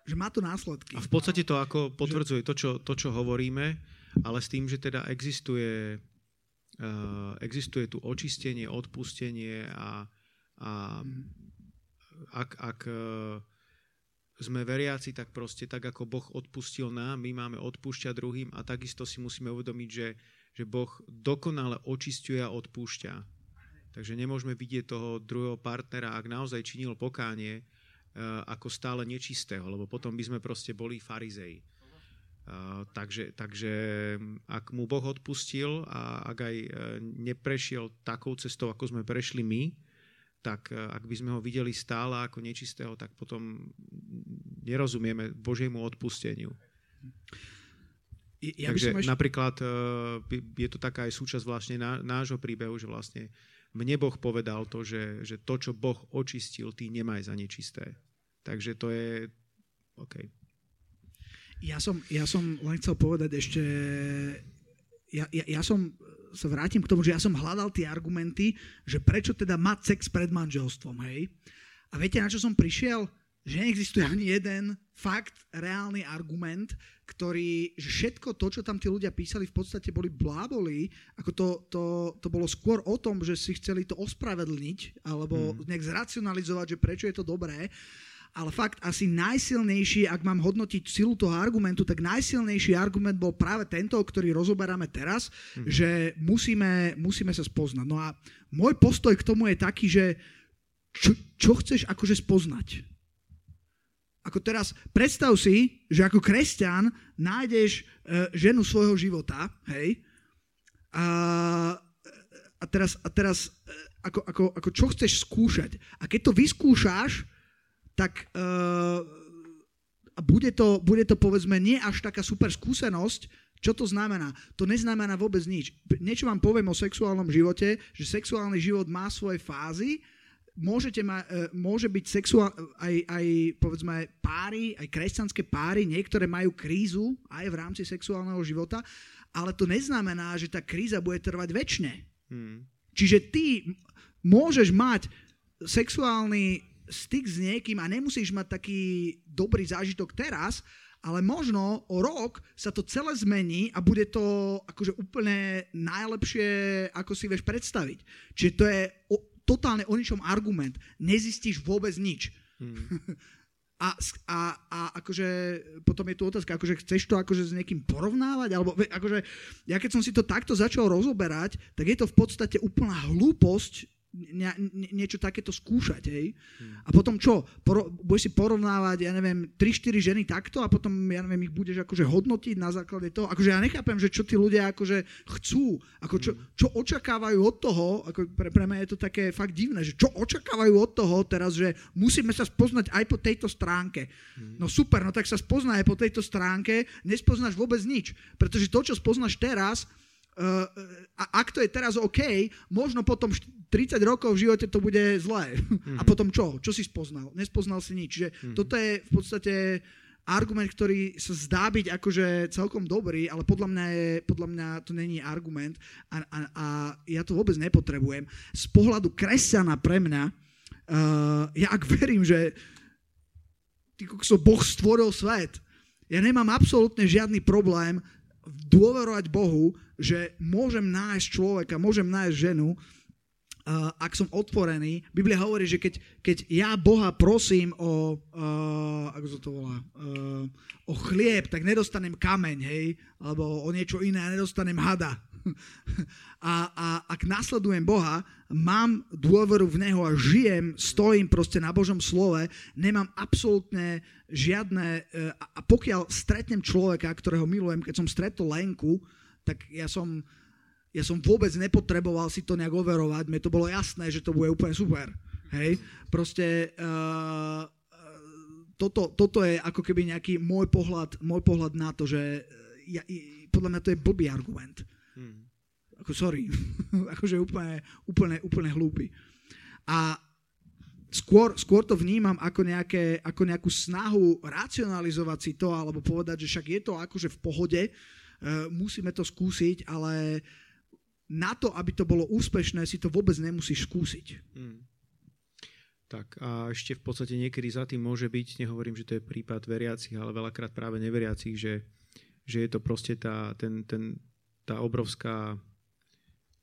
Že má to následky. A v podstate to ako potvrdzuje to, čo, to, čo hovoríme, ale s tým, že teda existuje, uh, existuje tu očistenie, odpustenie a, a mm. ak, ak uh, sme veriaci, tak proste tak ako Boh odpustil nám, my máme odpúšťať druhým a takisto si musíme uvedomiť, že, že Boh dokonale očistuje a odpúšťa. Takže nemôžeme vidieť toho druhého partnera, ak naozaj činil pokánie, eh, ako stále nečistého, lebo potom by sme proste boli farizei. Uh, takže, takže ak mu Boh odpustil a ak aj eh, neprešiel takou cestou, ako sme prešli my, tak e, ak by sme ho videli stále ako nečistého, tak potom nerozumieme Božiemu odpusteniu. Ja Takže ešte... napríklad je to taká aj súčasť vlastne nášho príbehu, že vlastne mne Boh povedal to, že, že to, čo Boh očistil, ty nemaj za nečisté. Takže to je OK. Ja som, ja som len chcel povedať ešte, ja, ja, ja som sa vrátim k tomu, že ja som hľadal tie argumenty, že prečo teda mať sex pred manželstvom, hej. A viete, na čo som prišiel? Že neexistuje ani jeden fakt, reálny argument, ktorý, že všetko to, čo tam tí ľudia písali, v podstate boli bláboli, ako to, to, to bolo skôr o tom, že si chceli to ospravedlniť, alebo hmm. nejak zracionalizovať, že prečo je to dobré ale fakt asi najsilnejší, ak mám hodnotiť silu toho argumentu, tak najsilnejší argument bol práve tento, ktorý rozoberáme teraz, mm-hmm. že musíme, musíme sa spoznať. No a môj postoj k tomu je taký, že čo, čo chceš akože spoznať? Ako teraz, predstav si, že ako kresťan nájdeš uh, ženu svojho života, hej, a, a teraz, a teraz uh, ako, ako, ako čo chceš skúšať? A keď to vyskúšaš, tak uh, bude to, bude to povedzme nie až taká super skúsenosť, čo to znamená? To neznamená vôbec nič. Niečo vám poviem o sexuálnom živote, že sexuálny život má svoje fázy, môžete ma, e, môže byť sexuál, aj, aj povedzme páry, aj kresťanské páry, niektoré majú krízu aj v rámci sexuálneho života, ale to neznamená, že tá kríza bude trvať väčšine. Hmm. Čiže ty môžeš mať sexuálny styk s niekým a nemusíš mať taký dobrý zážitok teraz, ale možno o rok sa to celé zmení a bude to akože úplne najlepšie, ako si vieš predstaviť. Čiže to je o, totálne o ničom argument. Nezistíš vôbec nič. Hmm. A, a, a akože potom je tu otázka, akože chceš to akože s niekým porovnávať, alebo akože ja keď som si to takto začal rozoberať, tak je to v podstate úplná hlúposť nie, niečo takéto skúšať, hej. Hmm. A potom čo? Poro, budeš si porovnávať, ja neviem, 3-4 ženy takto a potom, ja neviem, ich budeš akože hodnotiť na základe toho. Akože ja nechápem, že čo tí ľudia akože chcú, ako čo, hmm. čo očakávajú od toho, ako pre, pre mňa je to také fakt divné, že čo očakávajú od toho teraz, že musíme sa spoznať aj po tejto stránke. Hmm. No super, no tak sa spozná aj po tejto stránke, nespoznáš vôbec nič. Pretože to, čo spoznáš teraz, a ak to je teraz OK, možno potom 30 rokov v živote to bude zlé. Mm-hmm. A potom čo? Čo si spoznal? Nespoznal si nič. Čiže mm-hmm. toto je v podstate argument, ktorý sa zdá byť akože celkom dobrý, ale podľa mňa, je, podľa mňa to není argument a, a, a ja to vôbec nepotrebujem. Z pohľadu kresťana pre mňa, uh, ja ak verím, že ty, Boh stvoril svet, ja nemám absolútne žiadny problém dôverovať Bohu, že môžem nájsť človeka, môžem nájsť ženu, uh, ak som otvorený. Biblia hovorí, že keď, keď ja Boha prosím o, uh, ako to volá, uh, o chlieb, tak nedostanem kameň, hej, alebo o niečo iné, nedostanem hada. a, a ak nasledujem Boha, mám dôveru v Neho a žijem, stojím proste na Božom slove, nemám absolútne žiadne... A pokiaľ stretnem človeka, ktorého milujem, keď som stretol Lenku, tak ja som, ja som vôbec nepotreboval si to nejak overovať, mne to bolo jasné, že to bude úplne super. Hej? Proste uh, toto, toto je ako keby nejaký môj pohľad, môj pohľad na to, že ja, podľa mňa to je blbý argument. Hmm. Ako sorry. akože úplne, úplne, úplne hlúpy. A skôr, skôr to vnímam ako, nejaké, ako nejakú snahu racionalizovať si to, alebo povedať, že však je to akože v pohode, uh, musíme to skúsiť, ale na to, aby to bolo úspešné, si to vôbec nemusíš skúsiť. Hmm. Tak a ešte v podstate niekedy za tým môže byť, nehovorím, že to je prípad veriacich, ale veľakrát práve neveriacich, že, že je to proste tá, ten, ten, tá obrovská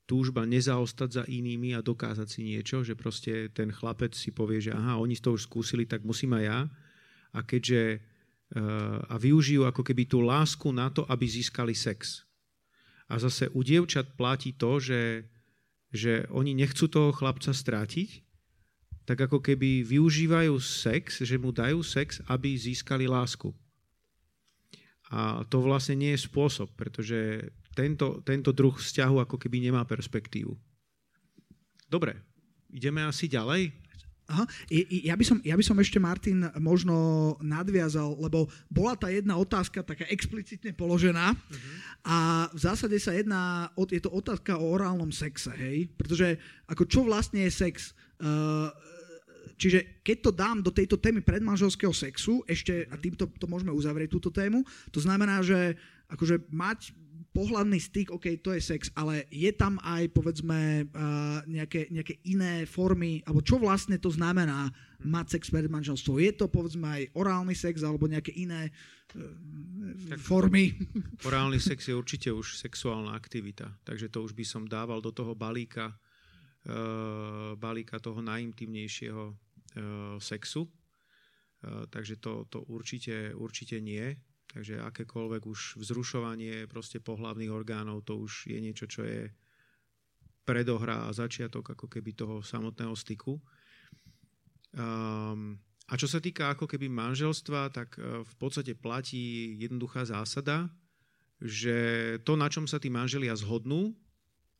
túžba nezaostať za inými a dokázať si niečo, že proste ten chlapec si povie, že aha, oni to už skúsili, tak musím aj ja. A keďže uh, a využijú ako keby tú lásku na to, aby získali sex. A zase u dievčat platí to, že, že oni nechcú toho chlapca strátiť, tak ako keby využívajú sex, že mu dajú sex, aby získali lásku. A to vlastne nie je spôsob, pretože tento, tento druh vzťahu ako keby nemá perspektívu. Dobre, ideme asi ďalej? Aha, ja by, som, ja by som ešte, Martin, možno nadviazal, lebo bola tá jedna otázka taká explicitne položená uh-huh. a v zásade sa jedná, je to otázka o orálnom sexe, hej? Pretože ako čo vlastne je sex? Uh, Čiže keď to dám do tejto témy predmanželského sexu, ešte, a týmto to môžeme uzavrieť túto tému, to znamená, že akože mať pohľadný styk, OK, to je sex, ale je tam aj, povedzme, uh, nejaké, nejaké iné formy, alebo čo vlastne to znamená mať sex pred manželstvo? Je to, povedzme, aj orálny sex, alebo nejaké iné uh, formy? Orálny sex je určite už sexuálna aktivita, takže to už by som dával do toho balíka, uh, balíka toho najintimnejšieho E, sexu. E, takže to, to určite, určite nie. Takže akékoľvek už vzrušovanie proste pohlavných orgánov, to už je niečo, čo je predohra a začiatok ako keby toho samotného styku. Um, a čo sa týka ako keby manželstva, tak e, v podstate platí jednoduchá zásada, že to, na čom sa tí manželia zhodnú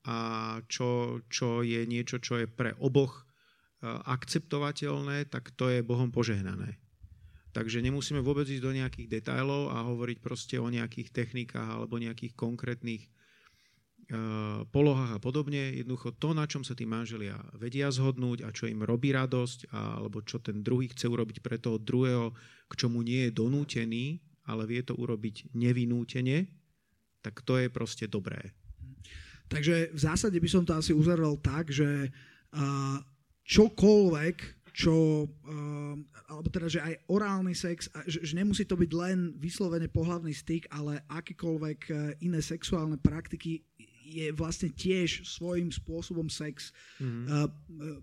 a čo, čo je niečo, čo je pre oboch akceptovateľné, tak to je Bohom požehnané. Takže nemusíme vôbec ísť do nejakých detajlov a hovoriť proste o nejakých technikách alebo nejakých konkrétnych polohách a podobne. Jednoducho to, na čom sa tí manželia vedia zhodnúť a čo im robí radosť, alebo čo ten druhý chce urobiť pre toho druhého, k čomu nie je donútený, ale vie to urobiť nevinútene, tak to je proste dobré. Takže v zásade by som to asi uzavrel tak, že čokoľvek, čo, uh, alebo teda, že aj orálny sex, že, že nemusí to byť len vyslovene pohlavný styk, ale akékoľvek uh, iné sexuálne praktiky je vlastne tiež svojím spôsobom sex mm.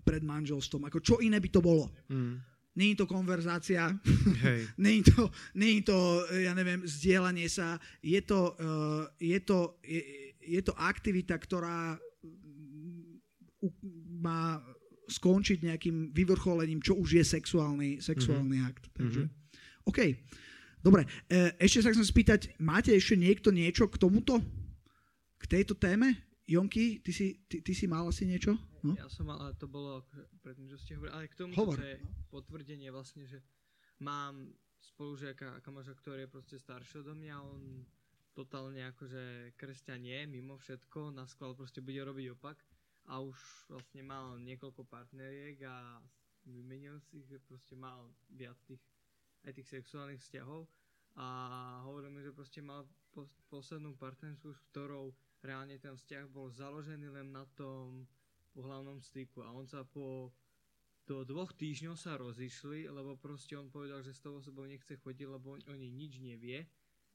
pred manželstvom. Ako čo iné by to bolo? Mm. Není to konverzácia, hey. není, to, není to, ja neviem, zdieľanie sa. Je to, je to, je, je to aktivita, ktorá má skončiť nejakým vyvrcholením, čo už je sexuálny, sexuálny mm-hmm. akt. Takže, mm-hmm. OK. Dobre, e, ešte sa chcem spýtať, máte ešte niekto niečo k tomuto? K tejto téme? Jonky, ty si, ty, ty si mal asi niečo? No? Ja som mal, ale to bolo predtým, že ste hovorili, ale k tomu Hovor. to je potvrdenie vlastne, že mám spolužiaka, kamoša, ktorý je proste starší odo mňa, on totálne akože kresťan je, mimo všetko, na skval proste bude robiť opak a už vlastne mal niekoľko partneriek a vymenil si ich, proste mal viac tých, aj tých sexuálnych vzťahov. A hovoril mi, že proste mal poslednú partnerskú, s ktorou reálne ten vzťah bol založený len na tom pohľavnom styku. A on sa po do dvoch týždňov sa rozišli, lebo proste on povedal, že s tou osobou nechce chodiť, lebo on, oni nič nevie,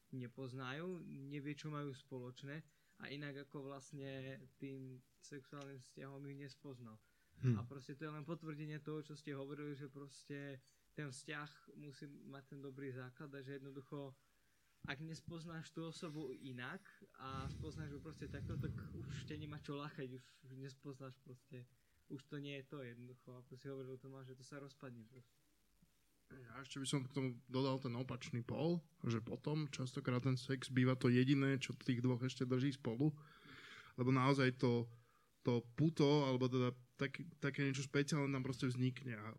nepoznajú, nevie, čo majú spoločné a inak ako vlastne tým sexuálnym vzťahom ich nespoznal. Hmm. A proste to je len potvrdenie toho, čo ste hovorili, že proste ten vzťah musí mať ten dobrý základ a že jednoducho ak nespoznáš tú osobu inak a spoznáš ju proste takto, tak už te nemá čo láchať, už, už nespoznáš proste, už to nie je to jednoducho, ako si hovoril Tomáš, že to sa rozpadne proste. Ja ešte by som k tomu dodal ten opačný pol, že potom častokrát ten sex býva to jediné, čo tých dvoch ešte drží spolu, lebo naozaj to, to puto, alebo teda tak, také niečo špeciálne tam proste vznikne. A,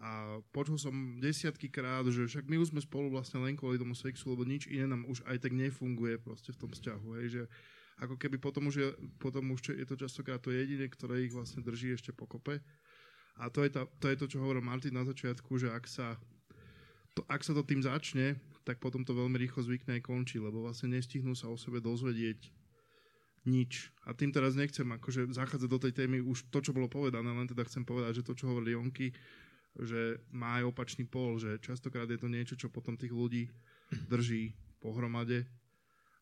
a počul som desiatky krát, že však my už sme spolu vlastne len kvôli tomu sexu, lebo nič iné nám už aj tak nefunguje proste v tom vzťahu, hej, že ako keby potom už je, potom už je to častokrát to jediné, ktoré ich vlastne drží ešte pokope a to je, tá, to je to, čo hovoril Martin na začiatku, že ak sa, to, ak sa to tým začne, tak potom to veľmi rýchlo zvykne aj končí, lebo vlastne nestihnú sa o sebe dozvedieť nič. A tým teraz nechcem akože zachádzať do tej témy už to, čo bolo povedané, len teda chcem povedať, že to, čo hovorili Jonky, že má aj opačný pol, že častokrát je to niečo, čo potom tých ľudí drží pohromade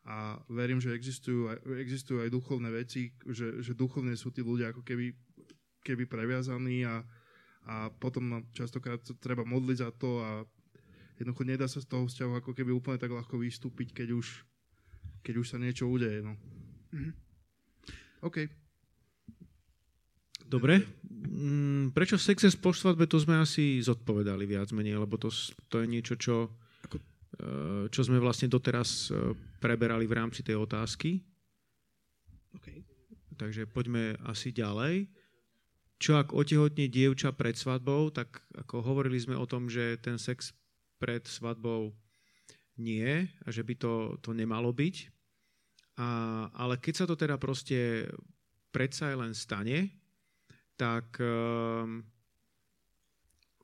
a verím, že existujú aj, existujú aj duchovné veci, že, že duchovne sú tí ľudia ako keby keby previazaný a, a potom častokrát treba modliť za to a jednoducho nedá sa z toho vzťahu ako keby úplne tak ľahko vystúpiť, keď už, keď už sa niečo udeje. No. Mm-hmm. OK. Dobre. Mm, prečo sexe po svadbe, to sme asi zodpovedali viac menej, lebo to, to je niečo, čo, eh, čo sme vlastne doteraz eh, preberali v rámci tej otázky. Okay. Takže poďme asi ďalej čo ak otehotne dievča pred svadbou, tak ako hovorili sme o tom, že ten sex pred svadbou nie a že by to, to nemalo byť. A, ale keď sa to teda proste predsa len stane, tak um,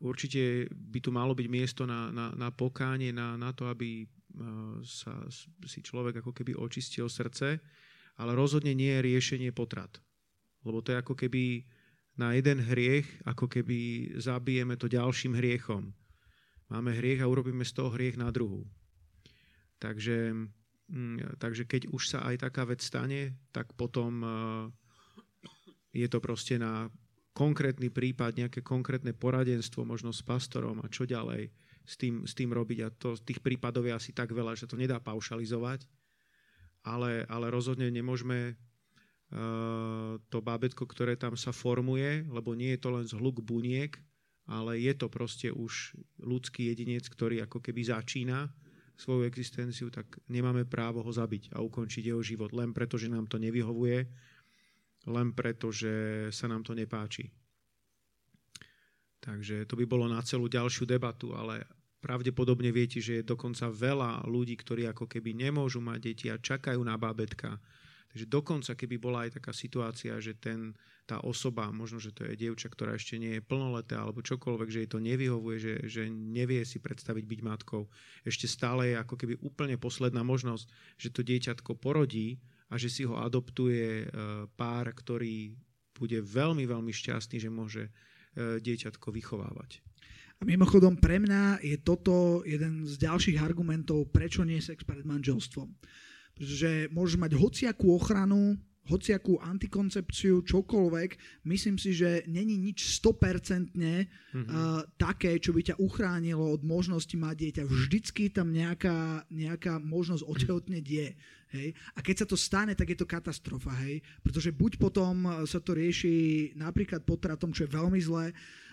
určite by tu malo byť miesto na, na, na pokánie, na, na to, aby uh, sa si človek ako keby očistil srdce, ale rozhodne nie je riešenie potrat. Lebo to je ako keby na jeden hriech, ako keby zabijeme to ďalším hriechom. Máme hriech a urobíme z toho hriech na druhú. Takže, mm, takže keď už sa aj taká vec stane, tak potom eh, je to proste na konkrétny prípad, nejaké konkrétne poradenstvo, možno s pastorom a čo ďalej s tým, s tým robiť. A to, tých prípadov je asi tak veľa, že to nedá paušalizovať, ale, ale rozhodne nemôžeme to bábetko, ktoré tam sa formuje, lebo nie je to len zhluk buniek, ale je to proste už ľudský jedinec, ktorý ako keby začína svoju existenciu, tak nemáme právo ho zabiť a ukončiť jeho život len preto, že nám to nevyhovuje, len preto, že sa nám to nepáči. Takže to by bolo na celú ďalšiu debatu, ale pravdepodobne viete, že je dokonca veľa ľudí, ktorí ako keby nemôžu mať deti a čakajú na bábetka, Takže dokonca, keby bola aj taká situácia, že ten, tá osoba, možno, že to je dievča, ktorá ešte nie je plnoleté alebo čokoľvek, že jej to nevyhovuje, že, že nevie si predstaviť byť matkou, ešte stále je ako keby úplne posledná možnosť, že to dieťatko porodí a že si ho adoptuje e, pár, ktorý bude veľmi, veľmi šťastný, že môže e, dieťatko vychovávať. A mimochodom, pre mňa je toto jeden z ďalších argumentov, prečo nie sex pred manželstvom pretože môžeš mať hociakú ochranu, hociakú antikoncepciu, čokoľvek, myslím si, že není nič 100% mm-hmm. uh, také, čo by ťa uchránilo od možnosti mať dieťa. Vždycky tam nejaká, nejaká možnosť otehotneť je. Hej? A keď sa to stane, tak je to katastrofa. Hej? Pretože buď potom sa to rieši napríklad potratom, čo je veľmi zlé, Uh,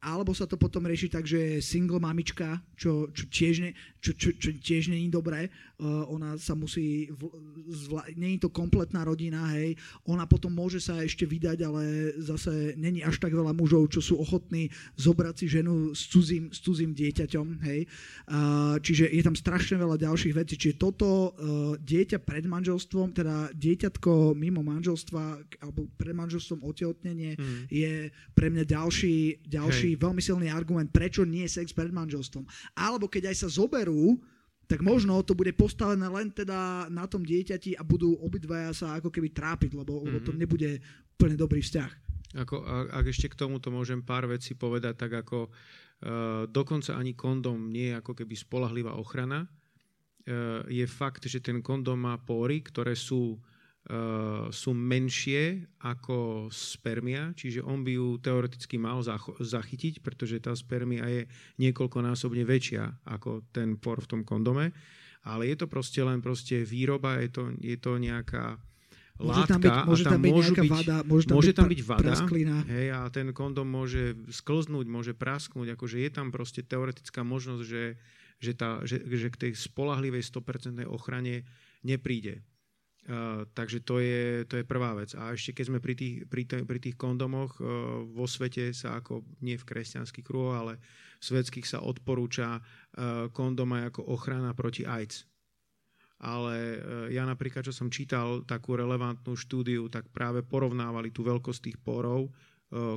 alebo sa to potom rieši tak, že je single mamička, čo, čo, tiež, ne, čo, čo, čo tiež není dobré. Uh, ona sa musí, v, zvla, není to kompletná rodina, hej. Ona potom môže sa ešte vydať, ale zase není až tak veľa mužov, čo sú ochotní zobrať si ženu s cudzím, s cudzím dieťaťom, hej. Uh, čiže je tam strašne veľa ďalších vecí. Čiže toto uh, dieťa pred manželstvom, teda dieťatko mimo manželstva alebo pred manželstvom otehotnenie mm. je pre mňa ďalšie ďalší, ďalší veľmi silný argument, prečo nie sex pred manželstvom. Alebo keď aj sa zoberú, tak možno to bude postavené len teda na tom dieťati a budú obidvaja sa ako keby trápiť, lebo, mm-hmm. lebo to mhm. nebude úplne dobrý vzťah. Ako, ak ešte k tomuto môžem pár vecí povedať, tak ako uh, dokonca ani kondom nie je ako keby spolahlivá ochrana. Uh, je fakt, že ten kondom má pory, ktoré sú sú menšie ako spermia, čiže on by ju teoreticky mal zach- zachytiť, pretože tá spermia je niekoľkonásobne väčšia ako ten por v tom kondome, ale je to proste len proste výroba, je to, je to nejaká Môže látka tam byť, môže tam, tam byť môže byť, vada, môže tam môže byť, tam byť vada prasklina. Hej, a ten kondom môže sklznúť, môže prasknúť, akože je tam proste teoretická možnosť, že, že, tá, že, že k tej spolahlivej 100% ochrane nepríde. Uh, takže to je, to je prvá vec. A ešte keď sme pri tých, pri, t- pri tých kondomoch, uh, vo svete sa ako, nie v kresťanských kruhoch, ale v svetských sa odporúča uh, kondom aj ako ochrana proti AIDS. Ale ja napríklad, čo som čítal takú relevantnú štúdiu, tak práve porovnávali tú veľkosť tých porov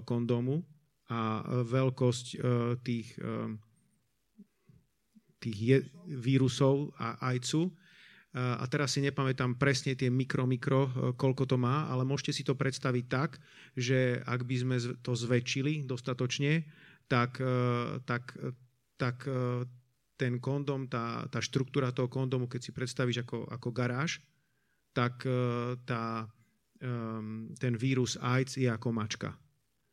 kondomu a veľkosť tých, tých je, vírusov a AIDSu a teraz si nepamätám presne tie mikro, mikro, e, koľko to má, ale môžete si to predstaviť tak, že ak by sme to zväčšili dostatočne, tak, e, tak, tak ten kondom, tá, tá štruktúra toho kondomu, keď si predstavíš ako, ako garáž, tak tá, ten vírus AIDS je ako mačka.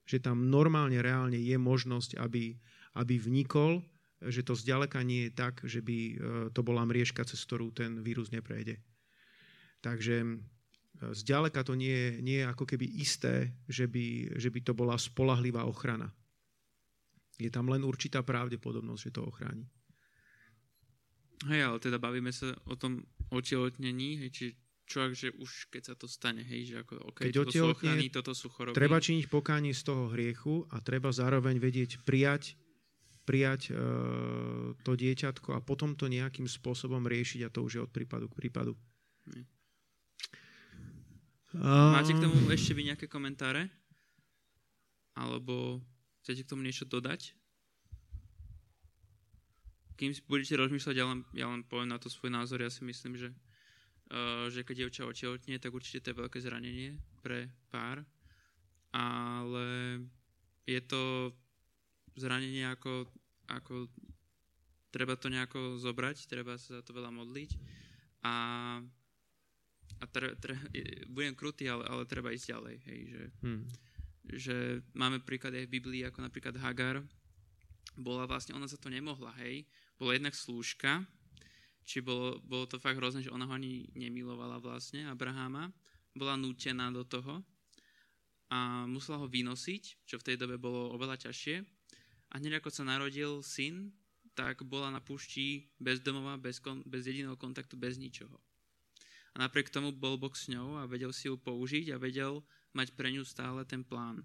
Že tam normálne, reálne je možnosť, aby, aby vnikol že to zďaleka nie je tak, že by e, to bola mriežka, cez ktorú ten vírus neprejde. Takže e, zďaleka to nie je, nie je ako keby isté, že by, že by to bola spolahlivá ochrana. Je tam len určitá pravdepodobnosť, že to ochráni. Hej, ale teda bavíme sa o tom otehotnení, hej, či čo ak, že už keď sa to stane, hej, že ako, okay, keď toto sú ochrany, toto sú choroby. Treba činiť pokánie z toho hriechu a treba zároveň vedieť prijať prijať e, to dieťatko a potom to nejakým spôsobom riešiť a to už je od prípadu k prípadu. Máte k tomu ešte vy nejaké komentáre? Alebo chcete k tomu niečo dodať? Kým budete rozmýšľať, ja len, ja len poviem na to svoj názor. Ja si myslím, že, uh, že keď dievča otehotnie, tak určite to je veľké zranenie pre pár. Ale je to zranenie ako ako treba to nejako zobrať, treba sa za to veľa modliť. A, a tre, tre, budem krutý, ale, ale treba ísť ďalej, hej, že, hmm. že máme príklad aj v Biblii, ako napríklad Hagar, bola vlastne, ona za to nemohla, hej, bola jednak slúžka, či bolo, bolo to fakt hrozné, že ona ho ani nemilovala vlastne, Abraháma, bola nútená do toho a musela ho vynosiť, čo v tej dobe bolo oveľa ťažšie a hneď ako sa narodil syn, tak bola na púšti bez domova, bez, kon, bez jediného kontaktu, bez ničoho. A napriek tomu bol Boh s ňou a vedel si ju použiť a vedel mať pre ňu stále ten plán.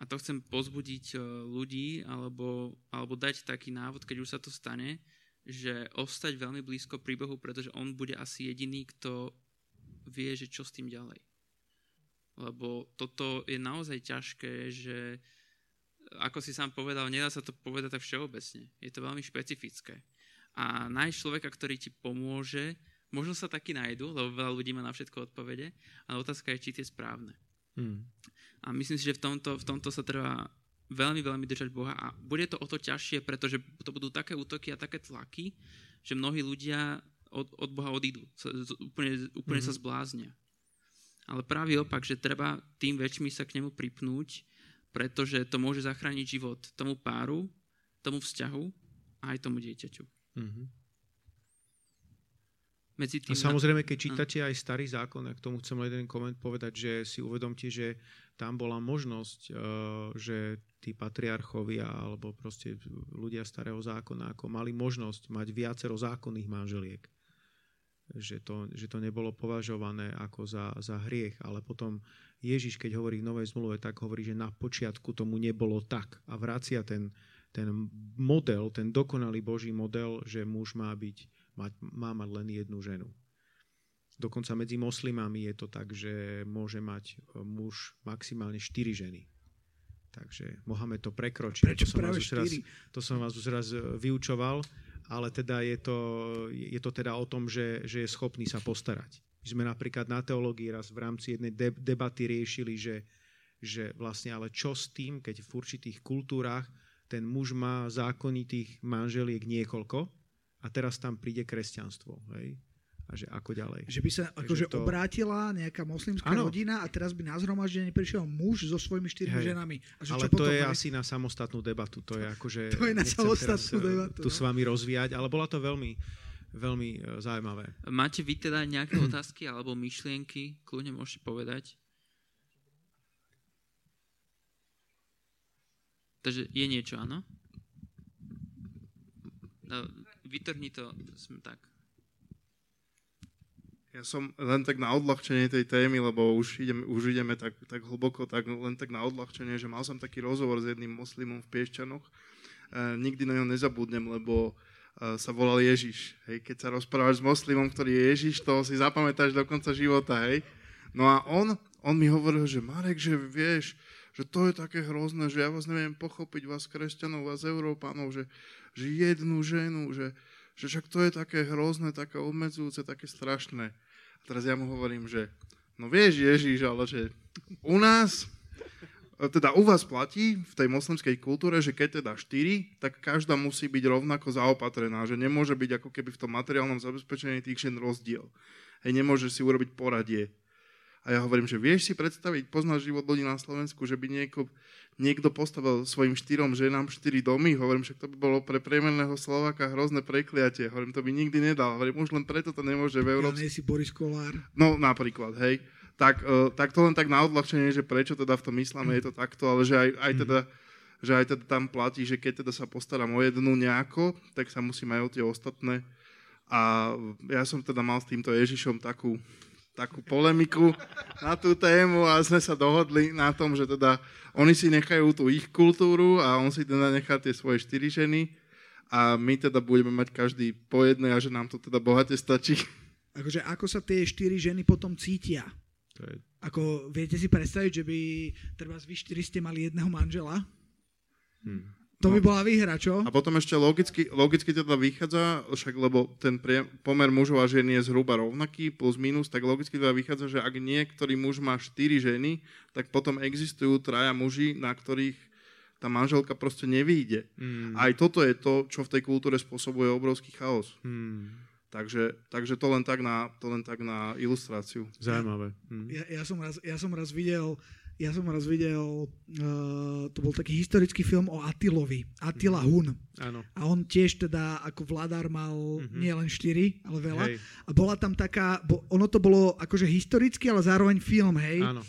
A to chcem pozbudiť e, ľudí alebo, alebo dať taký návod, keď už sa to stane, že ostať veľmi blízko pri Bohu, pretože on bude asi jediný, kto vie, že čo s tým ďalej. Lebo toto je naozaj ťažké, že ako si sám povedal, nedá sa to povedať tak všeobecne. Je to veľmi špecifické. A nájsť človeka, ktorý ti pomôže, možno sa taký nájdu, lebo veľa ľudí má na všetko odpovede, ale otázka je, či tie správne. Hmm. A myslím si, že v tomto, v tomto sa treba veľmi, veľmi držať Boha a bude to o to ťažšie, pretože to budú také útoky a také tlaky, že mnohí ľudia od, od Boha odídu, sa, úplne, úplne mm-hmm. sa zbláznia. Ale práve opak, že treba tým väčšmi sa k nemu pripnúť, pretože to môže zachrániť život tomu páru, tomu vzťahu a aj tomu dieťaťu. Mm-hmm. Medzi tým... A samozrejme, keď čítate aj starý zákon, ak tomu chcem len jeden koment povedať, že si uvedomte, že tam bola možnosť, eh, že tí patriarchovia alebo proste ľudia starého zákona ako mali možnosť mať viacero zákonných manželiek. Že to, že to nebolo považované ako za, za hriech, ale potom Ježiš, keď hovorí v Novej zmluve, tak hovorí, že na počiatku tomu nebolo tak a vracia ten, ten model, ten dokonalý Boží model, že muž má, byť, mať, má mať len jednu ženu. Dokonca medzi moslimami je to tak, že môže mať e, muž maximálne 4 ženy. Takže Mohamed to prekročí. Prečo to som, práve vás raz, to som vás už raz e, vyučoval, ale teda je to, je to teda o tom, že, že je schopný sa postarať. My sme napríklad na teológii raz v rámci jednej debaty riešili, že, že vlastne ale čo s tým, keď v určitých kultúrach ten muž má zákonitých manželiek niekoľko a teraz tam príde kresťanstvo. Hej? a že ako ďalej. Že by sa akože to... obrátila nejaká moslimská ano. rodina a teraz by na zhromaždenie prišiel muž so svojimi štyrmi Hej. ženami. A že ale čo to je asi na samostatnú debatu. To je akože... To je na samostatnú eh, debatu. Tu no? s vami rozvíjať, ale bola to veľmi, veľmi eh, zaujímavé. Máte vy teda nejaké otázky alebo myšlienky? Kľudne môžete povedať. Takže je niečo, áno? No, vytrhni to, sme tak. Ja som len tak na odľahčenie tej témy, lebo už ideme, už ideme tak, tak hlboko, tak len tak na odľahčenie, že mal som taký rozhovor s jedným moslimom v Piešťanoch. E, nikdy na ňo nezabudnem, lebo e, sa volal Ježiš. Hej, keď sa rozprávaš s moslimom, ktorý je Ježiš, to si zapamätáš do konca života. Hej. No a on, on mi hovoril, že Marek, že vieš, že to je také hrozné, že ja vás neviem pochopiť, vás kresťanov, vás Európanov, že, že jednu ženu, že, že však to je také hrozné, také obmedzujúce, také strašné. A teraz ja mu hovorím, že no vieš Ježiš, ale že u nás, teda u vás platí v tej moslimskej kultúre, že keď teda štyri, tak každá musí byť rovnako zaopatrená, že nemôže byť ako keby v tom materiálnom zabezpečení tých žen rozdiel. Hej, nemôže si urobiť poradie. A ja hovorím, že vieš si predstaviť, poznáš život ľudí na Slovensku, že by nieko, niekto postavil svojim štyrom ženám štyri domy, hovorím, že to by bolo pre priemerného Slováka hrozné prekliatie. Hovorím, to by nikdy nedal. Hovorím, už len preto to nemôže v Európe. Ja si Boris Kolár. No napríklad, hej. Tak, uh, tak to len tak na odľahčenie, že prečo teda v tom islame je to takto, ale že aj, aj teda že aj teda tam platí, že keď teda sa postaram o jednu nejako, tak sa musím aj o tie ostatné. A ja som teda mal s týmto Ježišom takú takú polemiku na tú tému a sme sa dohodli na tom, že teda oni si nechajú tú ich kultúru a on si teda nechá tie svoje štyri ženy a my teda budeme mať každý po jednej a že nám to teda bohate stačí. Akože ako sa tie štyri ženy potom cítia? To je... Ako viete si predstaviť, že by treba vy štyri ste mali jedného manžela? Hmm. To by no. bola výhra, čo? A potom ešte logicky, logicky teda vychádza, však lebo ten prie, pomer mužov a žien je zhruba rovnaký, plus minus, tak logicky teda vychádza, že ak niektorý muž má 4 ženy, tak potom existujú traja muži, na ktorých tá manželka proste nevyjde. Mm. Aj toto je to, čo v tej kultúre spôsobuje obrovský chaos. Mm. Takže, takže to, len tak na, to len tak na ilustráciu. Zaujímavé. Mm. Ja, ja, som raz, ja som raz videl ja som raz videl, uh, to bol taký historický film o Atilovi, Atila mm-hmm. Hun. Áno. A on tiež teda ako vládár mal mm-hmm. nie len štyri, ale veľa. Hej. A bola tam taká, bo ono to bolo akože historicky, ale zároveň film, hej. Áno.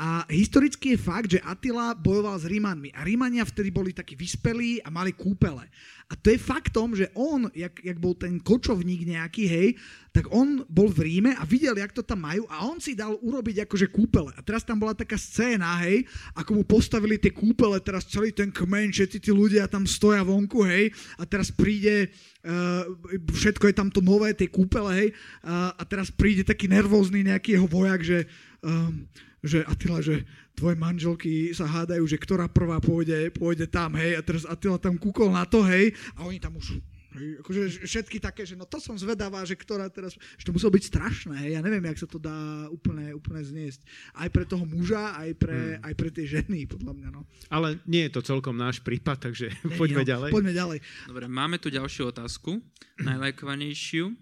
A historicky je fakt, že Attila bojoval s Rímanmi a Rímania vtedy boli takí vyspelí a mali kúpele. A to je faktom, že on, jak, jak bol ten kočovník nejaký, hej, tak on bol v Ríme a videl, jak to tam majú a on si dal urobiť akože kúpele. A teraz tam bola taká scéna, hej, ako mu postavili tie kúpele, teraz celý ten kmeň, všetci tí ľudia tam stoja vonku, hej, a teraz príde, uh, všetko je tam to nové, tie kúpele, hej, uh, a teraz príde taký nervózny nejaký jeho vojak, že um, že Attila, že tvoje manželky sa hádajú, že ktorá prvá pôjde, pôjde tam, hej, a teraz Attila tam kúkol na to, hej, a oni tam už Hej, akože všetky také, že no to som zvedavá, že ktorá teraz, že to muselo byť strašné, hej, ja neviem, jak sa to dá úplne, úplne zniesť. Aj pre toho muža, aj pre, hmm. aj pre tie ženy, podľa mňa, no. Ale nie je to celkom náš prípad, takže Nie, poďme no, ďalej. Poďme ďalej. Dobre, máme tu ďalšiu otázku, najlajkovanejšiu.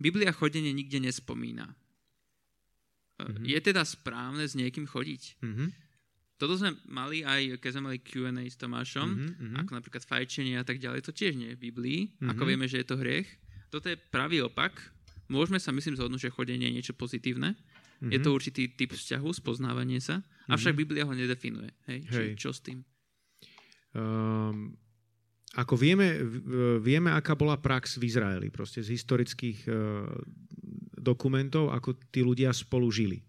Biblia chodenie nikde nespomína. Mm-hmm. Je teda správne s niekým chodiť? Mm-hmm. Toto sme mali aj, keď sme mali Q&A s Tomášom, mm-hmm. ako napríklad fajčenie a tak ďalej, to tiež nie je v Biblii, mm-hmm. ako vieme, že je to hriech. Toto je pravý opak. Môžeme sa, myslím, zhodnúť, že chodenie je niečo pozitívne. Mm-hmm. Je to určitý typ vzťahu, spoznávanie sa, mm-hmm. avšak Biblia ho nedefinuje. Hej? Hej. Či, čo s tým? Um, ako vieme, vieme, aká bola prax v Izraeli, proste z historických uh, dokumentov, ako tí ľudia spolu žili.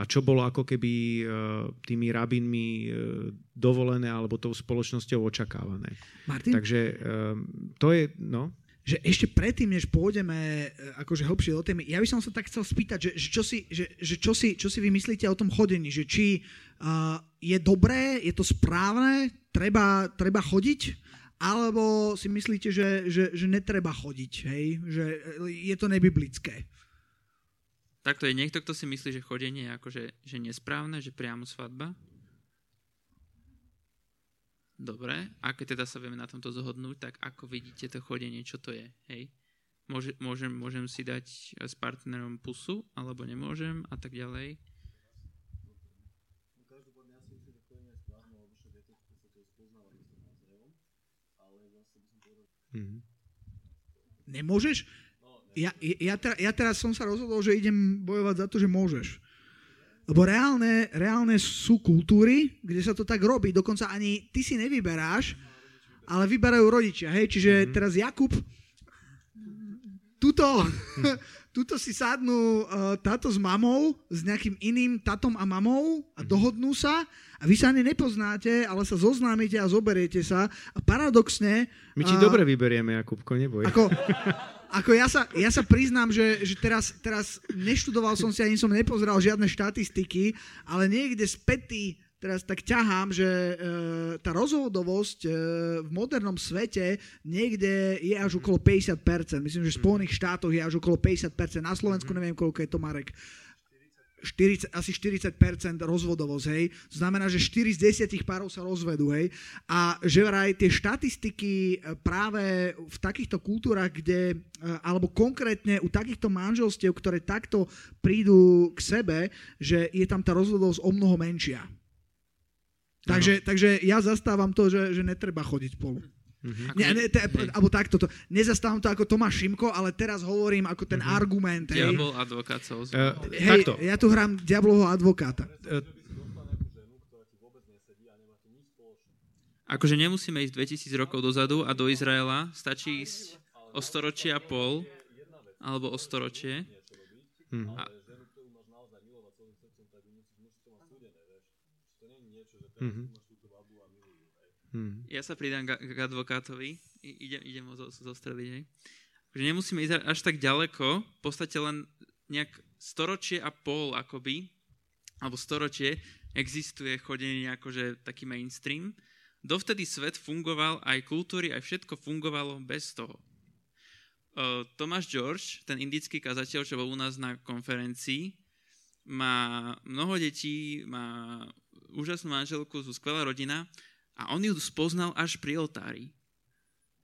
A čo bolo ako keby uh, tými rabinmi uh, dovolené alebo tou spoločnosťou očakávané. Martin? Takže uh, to je, no že ešte predtým, než pôjdeme akože hlbšie do témy, ja by som sa tak chcel spýtať, že, že, čo, si, že, že čo, si, čo si vy myslíte o tom chodení, že či uh, je dobré, je to správne, treba, treba chodiť, alebo si myslíte, že, že, že netreba chodiť, hej? že je to nebiblické? Takto je niekto, kto si myslí, že chodenie je akože, že nesprávne, že priamo svadba? Dobre, a keď teda sa vieme na tomto zhodnúť, tak ako vidíte to chodenie, čo to je, hej? Môže, môžem, môžem si dať s partnerom pusu, alebo nemôžem a tak ďalej. Mm-hmm. Nemôžeš? Ja, ja, ja, teraz som sa rozhodol, že idem bojovať za to, že môžeš. Lebo reálne, reálne sú kultúry, kde sa to tak robí. Dokonca ani ty si nevyberáš, ale vyberajú rodičia. Hej? Čiže mm-hmm. teraz Jakub tuto, tuto si sadnú uh, táto s mamou, s nejakým iným tatom a mamou a mhm. dohodnú sa a vy sa ani nepoznáte, ale sa zoznámite a zoberiete sa a paradoxne... My ti uh, dobre vyberieme, Jakubko, neboj. Ako, ako ja sa, ja sa priznám, že, že teraz, teraz neštudoval som si, ani som nepozeral žiadne štatistiky, ale niekde spätý teraz tak ťahám, že e, tá rozhodovosť e, v modernom svete niekde je až okolo 50%. Myslím, že v Spojených štátoch je až okolo 50%. Na Slovensku neviem, koľko je to, Marek. 40, asi 40% rozvodovosť, hej. To znamená, že 4 z 10 párov sa rozvedú, hej. A že vraj tie štatistiky e, práve v takýchto kultúrach, kde, e, alebo konkrétne u takýchto manželstiev, ktoré takto prídu k sebe, že je tam tá rozvodovosť o mnoho menšia. Takže, takže ja zastávam to, že, že netreba chodiť spolu. Mm-hmm. Ne, ne, te, alebo takto, to, nezastávam to ako Tomáš Šimko, ale teraz hovorím ako ten mm-hmm. argument. Hej. Diabol advokát sa uh, Hej, takto. ja tu hrám diablovho advokáta. Uh, akože nemusíme ísť 2000 rokov dozadu a do Izraela, stačí ísť o storočie a pol, alebo o storočie. Mm. A, mm-hmm. Hmm. Ja sa pridám k, advokátovi, I, idem, idem ho zostrediť. Hej. Nemusíme ísť až tak ďaleko, v podstate len nejak storočie a pol akoby, alebo storočie existuje chodenie akože taký mainstream. Dovtedy svet fungoval, aj kultúry, aj všetko fungovalo bez toho. Tomáš George, ten indický kazateľ, čo bol u nás na konferencii, má mnoho detí, má úžasnú manželku, sú skvelá rodina a on ju spoznal až pri oltári.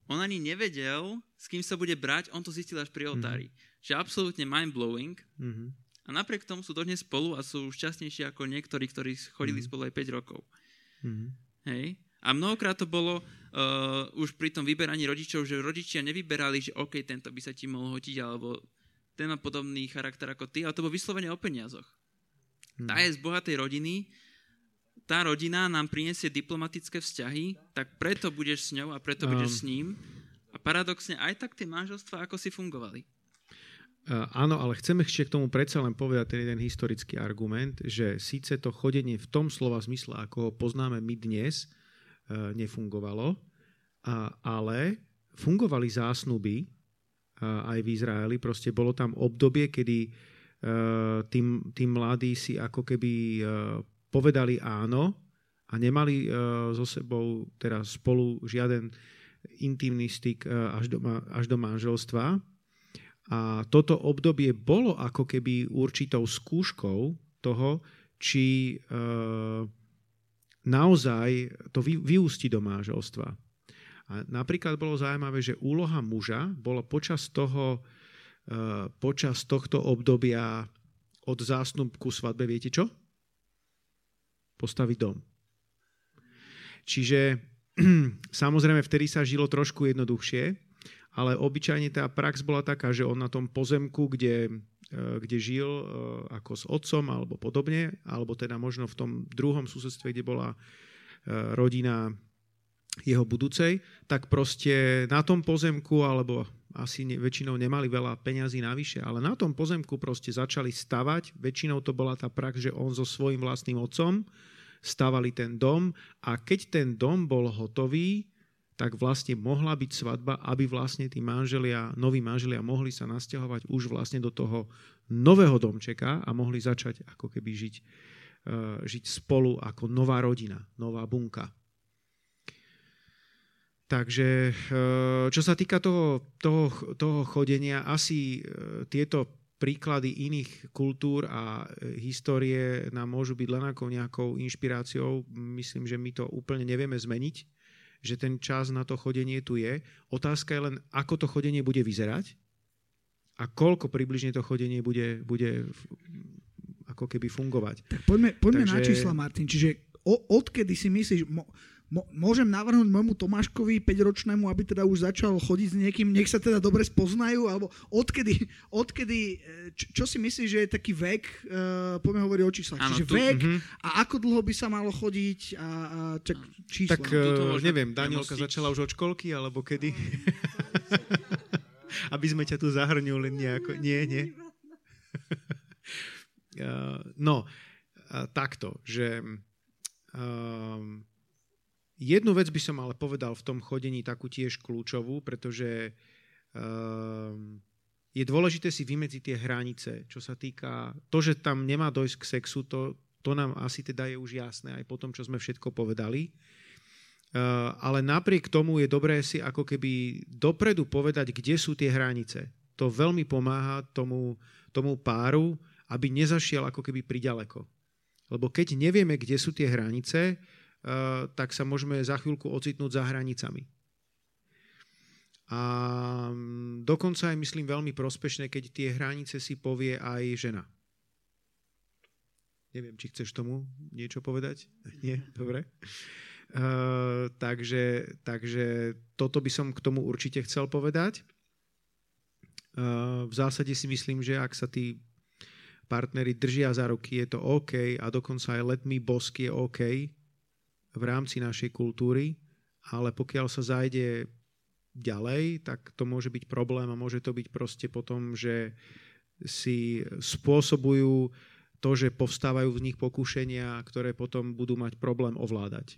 On ani nevedel, s kým sa bude brať, on to zistil až pri oltári. Mm-hmm. Že absolútne mind-blowing. Mm-hmm. A napriek tomu sú dodnes spolu a sú šťastnejší ako niektorí, ktorí chodili mm-hmm. spolu aj 5 rokov. Mm-hmm. Hej? A mnohokrát to bolo uh, už pri tom vyberaní rodičov, že rodičia nevyberali, že OK, tento by sa ti mohol hotiť, alebo ten má podobný charakter ako ty, ale to bolo vyslovene o peniazoch. tá je z bohatej rodiny, tá rodina nám prinesie diplomatické vzťahy, tak preto budeš s ňou a preto budeš Um. s ním. A paradoxne aj tak tie manželstva ako si fungovali. Uh, áno, ale chceme ešte k tomu predsa len povedať ten jeden historický argument, že síce to chodenie v tom slova zmysle, ako ho poznáme my dnes, uh, nefungovalo, a, ale fungovali zásnuby uh, aj v Izraeli. Proste bolo tam obdobie, kedy tí, tí mladí si ako keby povedali áno a nemali uh, so sebou teda spolu žiaden intimný styk uh, až, do, až do manželstva. A toto obdobie bolo ako keby určitou skúškou toho, či e, naozaj to vy, vyústi do manželstva. A napríklad bolo zaujímavé, že úloha muža bolo počas toho, e, počas tohto obdobia od zásnubku svadbe, viete čo? Postaviť dom. Čiže samozrejme vtedy sa žilo trošku jednoduchšie, ale obyčajne tá prax bola taká, že on na tom pozemku, kde, e, kde žil e, ako s otcom alebo podobne, alebo teda možno v tom druhom susedstve, kde bola e, rodina jeho budúcej, tak proste na tom pozemku, alebo asi ne, väčšinou nemali veľa peňazí navyše, ale na tom pozemku proste začali stavať, väčšinou to bola tá prax, že on so svojím vlastným otcom stavali ten dom a keď ten dom bol hotový, tak vlastne mohla byť svadba, aby vlastne tí manželia, noví manželia mohli sa nasťahovať už vlastne do toho nového domčeka a mohli začať ako keby žiť, uh, žiť spolu ako nová rodina, nová bunka. Takže uh, čo sa týka toho, toho, toho chodenia, asi uh, tieto príklady iných kultúr a histórie nám môžu byť len ako nejakou inšpiráciou. Myslím, že my to úplne nevieme zmeniť že ten čas na to chodenie tu je. Otázka je len, ako to chodenie bude vyzerať a koľko približne to chodenie bude, bude ako keby fungovať. Tak poďme, poďme Takže- na čísla, Martin. Čiže odkedy si myslíš, mo, môžem navrhnúť môjmu Tomáškovi 5-ročnému, aby teda už začal chodiť s niekým, nech sa teda dobre spoznajú, alebo odkedy, odkedy e, čo, čo si myslíš, že je taký vek, uh, poďme hovoriť o číslach, Áno, čiže tu- vek Mhm. a ako dlho by sa malo chodiť a, a čak, čísla. Tak uh, neviem, Danielka začala už od školky, alebo kedy? Aby sme ťa tu zahrňuli nejako. Nie, nie. Uh, no, uh, takto, že um, jednu vec by som ale povedal v tom chodení takú tiež kľúčovú, pretože um, je dôležité si vymedziť tie hranice, čo sa týka to, že tam nemá dojsť k sexu, to, to nám asi teda je už jasné aj po tom, čo sme všetko povedali. Uh, ale napriek tomu je dobré si ako keby dopredu povedať, kde sú tie hranice. To veľmi pomáha tomu, tomu páru, aby nezašiel ako keby priďaleko. Lebo keď nevieme, kde sú tie hranice, tak sa môžeme za chvíľku ocitnúť za hranicami. A mm, dokonca aj myslím veľmi prospešné, keď tie hranice si povie aj žena. Neviem, či chceš tomu niečo povedať? Nie? Dobre. Uh, takže, takže toto by som k tomu určite chcel povedať. Uh, v zásade si myslím, že ak sa tí partnery držia za ruky, je to OK a dokonca aj let me bosk je OK v rámci našej kultúry, ale pokiaľ sa zajde ďalej, tak to môže byť problém a môže to byť proste potom, že si spôsobujú to, že povstávajú v nich pokušenia, ktoré potom budú mať problém ovládať.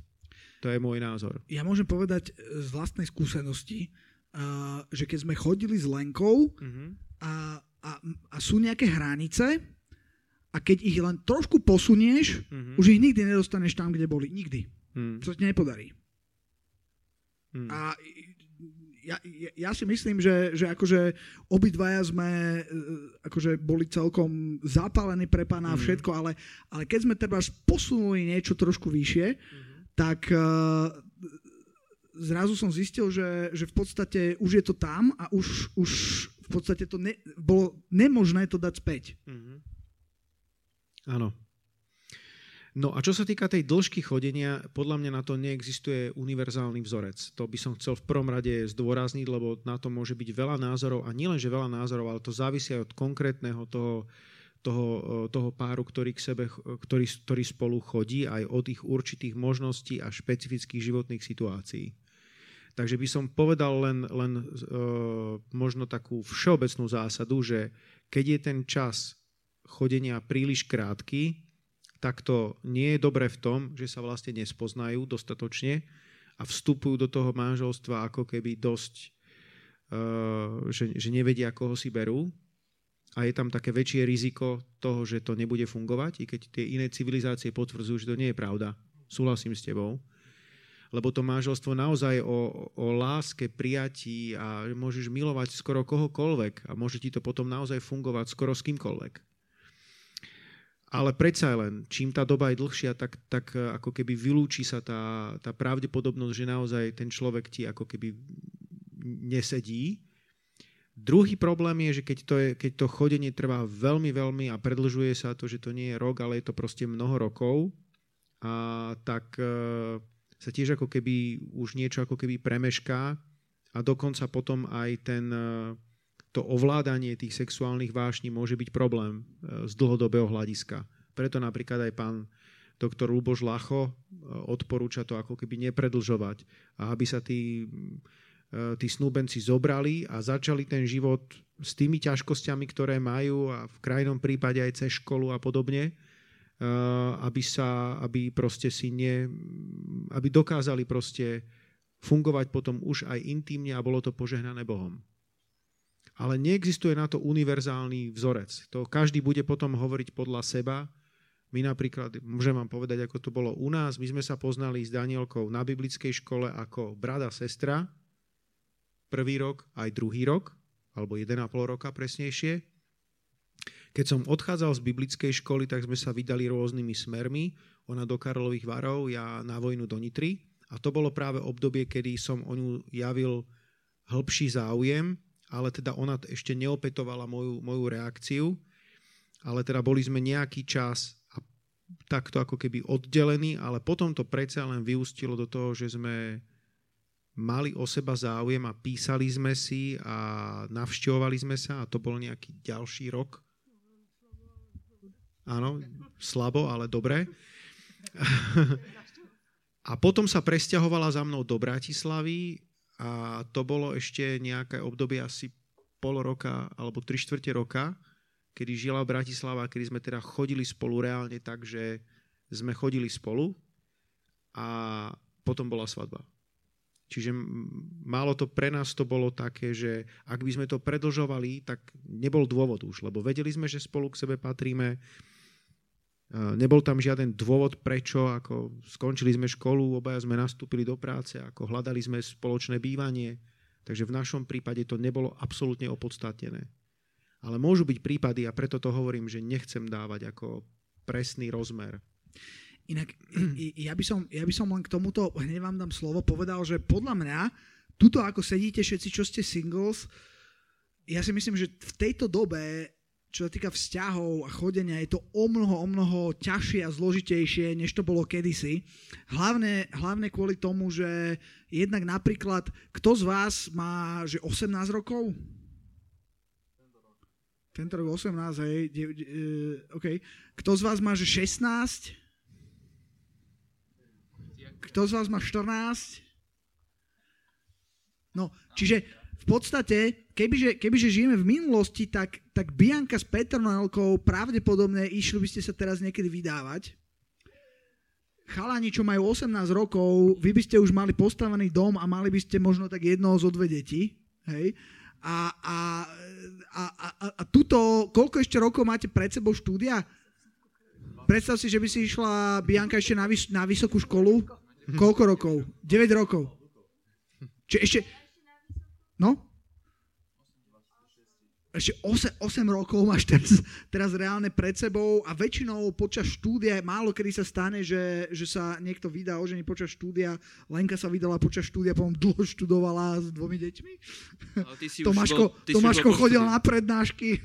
To je môj názor. Ja môžem povedať e, z vlastnej skúsenosti, uh, že keď sme chodili s Lenkou Uh-huh. a, a, a sú nejaké hranice a keď ich len trošku posunieš, Uh-huh. už ich nikdy nedostaneš tam, kde boli. Nikdy. Uh-huh. To sa ti nepodarí. Uh-huh. A ja, ja, ja si myslím, že, že akože obidvaja sme e, akože boli celkom zapálení pre pána a všetko, ale, ale keď sme treba posunuli niečo trošku vyššie, tak uh, zrazu som zistil, že, že v podstate už je to tam a už, už v podstate to ne, bolo nemožné to dať späť. Mhm. Áno. No a čo sa týka tej dĺžky chodenia, podľa mňa na to neexistuje univerzálny vzorec. To by som chcel v prvom rade zdôrazniť, lebo na to môže byť veľa názorov a nielen, že veľa názorov, ale to závisí aj od konkrétneho toho, toho, toho páru, ktorý, k sebe, ktorý, ktorý spolu chodí, aj od ich určitých možností a špecifických životných situácií. Takže by som povedal len, len uh, možno takú všeobecnú zásadu, že keď je ten čas chodenia príliš krátky, tak to nie je dobré v tom, že sa vlastne nespoznajú dostatočne a vstupujú do toho manželstva ako keby dosť, uh, že, že nevedia, koho si berú a je tam také väčšie riziko toho, že to nebude fungovať, i keď tie iné civilizácie potvrdzujú, že to nie je pravda. Súhlasím s tebou lebo to manželstvo naozaj o, o láske, prijatí a môžeš milovať skoro kohokoľvek a môže ti to potom naozaj fungovať skoro s kýmkoľvek. Ale predsa len, čím tá doba je dlhšia, tak, tak ako keby vylúči sa tá, tá pravdepodobnosť, že naozaj ten človek ti ako keby nesedí. Druhý problém je, že keď to, je, keď to chodenie trvá veľmi, veľmi a predlžuje sa to, že to nie je rok, ale je to proste mnoho rokov, a tak sa tiež ako keby už niečo ako keby premešká a dokonca potom aj ten, e, to ovládanie tých sexuálnych vášní môže byť problém e, z dlhodobého hľadiska. Preto napríklad aj pán doktor Luboš Lacho e, odporúča to ako keby nepredlžovať a aby sa tí, tí snúbenci zobrali a začali ten život s tými ťažkosťami, ktoré majú a v krajnom prípade aj cez školu a podobne, aby sa, aby proste si ne, aby dokázali proste fungovať potom už aj intimne a bolo to požehnané Bohom. Ale neexistuje na to univerzálny vzorec. To každý bude potom hovoriť podľa seba. My napríklad, môžem vám povedať, ako to bolo u nás, my sme sa poznali s Danielkou na biblickej škole ako brada, sestra, prvý rok, aj druhý rok, alebo 1,5 roka presnejšie. Keď som odchádzal z biblickej školy, tak sme sa vydali rôznymi smermi. Ona do Karlových varov, ja na vojnu do Nitry. A to bolo práve obdobie, kedy som o ňu javil hĺbší záujem, ale teda ona ešte neopetovala moju, moju reakciu. Ale teda boli sme nejaký čas a takto ako keby oddelení, ale potom to predsa len vyústilo do toho, že sme mali o seba záujem a písali sme si a navšťovali sme sa a to bol nejaký ďalší rok Áno, slabo, ale dobre. A potom sa presťahovala za mnou do Bratislavy a to bolo ešte nejaké obdobie asi pol roka alebo tri štvrte roka, kedy žila Bratislava, kedy sme teda chodili spolu reálne tak, že sme chodili spolu a potom bola svadba. Čiže málo to pre nás to bolo také, že ak by sme to predlžovali, tak nebol dôvod už, lebo vedeli sme, že spolu k sebe patríme, Nebol tam žiaden dôvod, prečo, ako skončili sme školu, obaja sme nastúpili do práce, ako hľadali sme spoločné bývanie, takže v našom prípade to nebolo absolútne opodstatnené. Ale môžu byť prípady, a preto to hovorím, že nechcem dávať ako presný rozmer. Inak ja by, som, ja by som len k tomuto, hneď vám dám slovo, povedal, že podľa mňa, tuto ako sedíte všetci, čo ste singles, ja si myslím, že v tejto dobe čo sa týka vzťahov a chodenia, je to o mnoho, o mnoho ťažšie a zložitejšie, než to bolo kedysi. Hlavne, hlavne kvôli tomu, že jednak napríklad, kto z vás má že 18 rokov? Tento rok 18, hej. Uh, OK. Kto z vás má že 16? Kto z vás má 14? No, čiže v podstate, kebyže, kebyže žijeme v minulosti, tak, tak Bianka s Petronelkou pravdepodobne išli by ste sa teraz niekedy vydávať. Chalani, čo majú 18 rokov, vy by ste už mali postavený dom a mali by ste možno tak jedno zo dve deti. Hej? A, a, a, a, a tuto, koľko ešte rokov máte pred sebou štúdia? Predstav si, že by si išla Bianka ešte na, vys- na vysokú školu. Koľko rokov? 9 rokov. Čiže ešte, No? Ešte 8, 8 rokov máš teraz, teraz reálne pred sebou a väčšinou počas štúdia, málo kedy sa stane, že, že sa niekto vydá ožení počas štúdia. Lenka sa vydala počas štúdia, potom dlho študovala s dvomi deťmi. Tomáško, bol, Tomáško chodil na prednášky,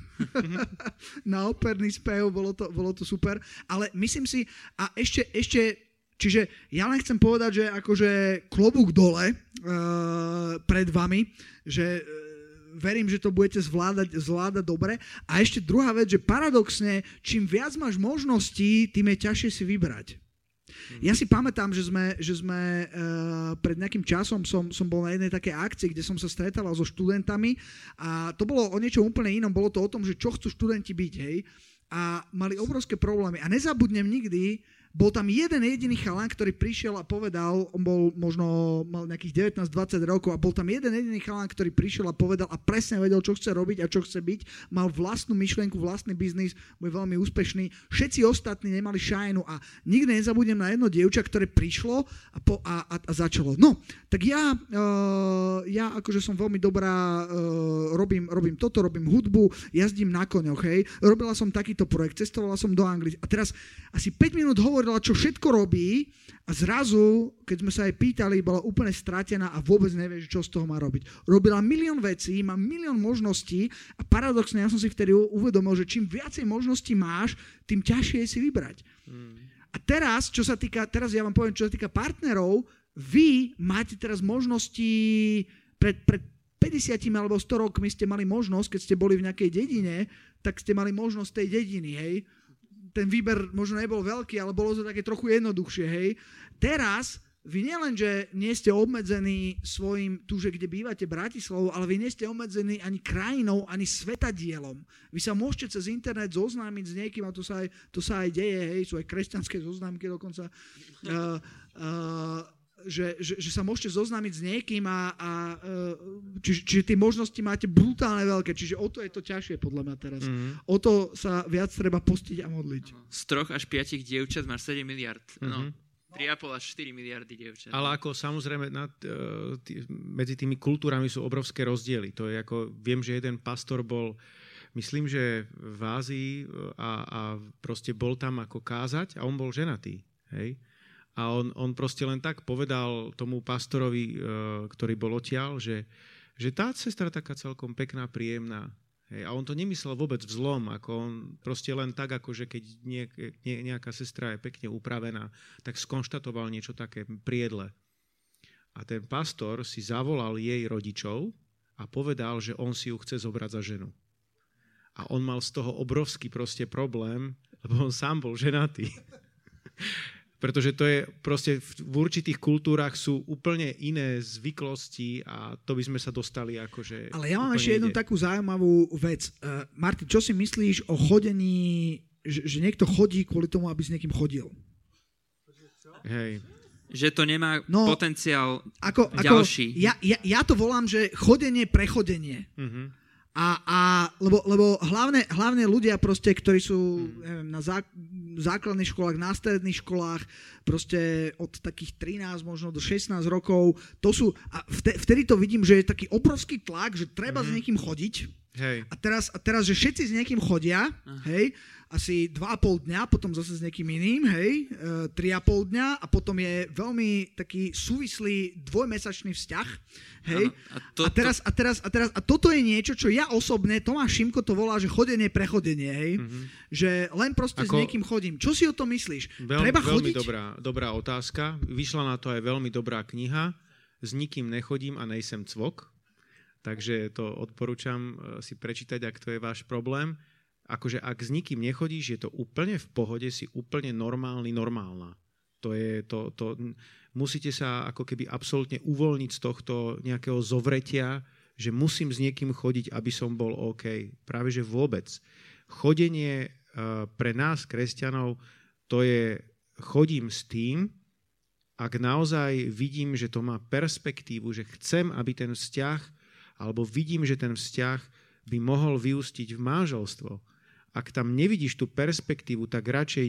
na operný spev, bolo to, bolo to super. Ale myslím si, a ešte, ešte Čiže ja len chcem povedať, že akože klobúk dole uh, pred vami, že uh, verím, že to budete zvládať, zvládať dobre. A ešte druhá vec, že paradoxne, čím viac máš možností, tým je ťažšie si vybrať. Ja si pamätám, že sme, že sme uh, pred nejakým časom som, som bol na jednej takej akcii, kde som sa stretával so študentami a to bolo o niečo úplne inom. Bolo to o tom, že čo chcú študenti byť, hej. A mali obrovské problémy. A nezabudnem nikdy, bol tam jeden jediný chalan, ktorý prišiel a povedal, on bol možno, mal nejakých 19-20 rokov a bol tam jeden jediný chalan, ktorý prišiel a povedal a presne vedel, čo chce robiť a čo chce byť. Mal vlastnú myšlienku, vlastný biznis, bol veľmi úspešný. Všetci ostatní nemali šajnu a nikdy nezabudnem na jedno dievča, ktoré prišlo a, po, a, a, a začalo. No, tak ja, uh, ja akože som veľmi dobrá, uh, robím, robím toto, robím hudbu, jazdím na koňoch, hej. Robila som takýto projekt, cestovala som do Anglie a teraz asi 5 minút hovorím hovorila, čo všetko robí a zrazu, keď sme sa jej pýtali, bola úplne stratená a vôbec nevie, čo z toho má robiť. Robila milión vecí, má milión možností a paradoxne ja som si vtedy uvedomil, že čím viacej možností máš, tým ťažšie je si vybrať. Hmm. A teraz, čo sa týka, teraz ja vám poviem, čo sa týka partnerov, vy máte teraz možnosti pred, pred 50 alebo 100 rokmi ste mali možnosť, keď ste boli v nejakej dedine, tak ste mali možnosť tej dediny, hej ten výber možno nebol veľký, ale bolo to také trochu jednoduchšie, hej. Teraz vy nielen, že nie ste obmedzení svojim, tu, že kde bývate, Bratislavou, ale vy nie ste obmedzení ani krajinou, ani svetadielom. Vy sa môžete cez internet zoznámiť s niekým, a to sa aj, to sa aj deje, hej, sú aj kresťanské zoznámky dokonca. Uh, uh, že, že, že sa môžete zoznámiť s niekým a, a e, čiže, čiže tie možnosti máte brutálne veľké, čiže o to je to ťažšie podľa mňa teraz. Mm-hmm. O to sa viac treba postiť a modliť. Z troch až piatich dievčat máš 7 miliard. Mm-hmm. No. 3,5 až 4 miliardy dievčat. Ale ako samozrejme nad, uh, tý, medzi tými kultúrami sú obrovské rozdiely. To je ako, viem, že jeden pastor bol, myslím, že v Ázii a, a proste bol tam ako kázať a on bol ženatý. Hej? A on, on proste len tak povedal tomu pastorovi, e, ktorý bol odtiaľ, že, že tá sestra taká celkom pekná, príjemná. Hej, a on to nemyslel vôbec v zlom, ako on proste len tak, ako že keď nie, nie, nejaká sestra je pekne upravená, tak skonštatoval niečo také priedle. A ten pastor si zavolal jej rodičov a povedal, že on si ju chce zobrať za ženu. A on mal z toho obrovský proste problém, lebo on sám bol ženatý. pretože to je proste v určitých kultúrach sú úplne iné zvyklosti a to by sme sa dostali akože... Ale ja mám ešte jednu takú zaujímavú vec. Uh, Marty, čo si myslíš o chodení, že, že niekto chodí kvôli tomu, aby s niekým chodil? Hej. Že to nemá no, potenciál ako, ďalší. Ako, ja, ja, ja to volám, že chodenie, prechodenie. Uh-huh. A, a lebo, lebo hlavne, hlavne ľudia proste, ktorí sú hmm. neviem, na zá, základných školách, na stredných školách, proste od takých 13 možno do 16 rokov, to sú, a vtedy to vidím, že je taký obrovský tlak, že treba mm-hmm. s mhm. niekým chodiť. Hej. A, teraz, a teraz, že všetci s niekým chodia, uh. hej, asi 2,5 dňa, potom zase s niekým iným, hej, e, 3,5 dňa a potom je veľmi taký súvislý dvojmesačný vzťah, hej. A, to, a, teraz, a, teraz, a teraz, a toto je niečo, čo ja osobne, Tomáš Šimko to volá, že chodenie, prechodenie, hej. Mm-hmm. Že len proste Ako, s niekým chodím. Čo si o tom myslíš? Veľ, Treba veľmi chodiť? Dobrá, dobrá otázka. Vyšla na to aj veľmi dobrá kniha. S nikým nechodím a nejsem cvok. Takže to odporúčam e, si prečítať, ak to je váš problém akože ak s nikým nechodíš, je to úplne v pohode, si úplne normálny, normálna. To je, to, to, musíte sa ako keby absolútne uvoľniť z tohto nejakého zovretia, že musím s niekým chodiť, aby som bol OK. Práve že vôbec. Chodenie uh, pre nás, kresťanov, to je chodím s tým, ak naozaj vidím, že to má perspektívu, že chcem, aby ten vzťah, alebo vidím, že ten vzťah by mohol vyústiť v manželstvo, ak tam nevidíš tú perspektívu, tak radšej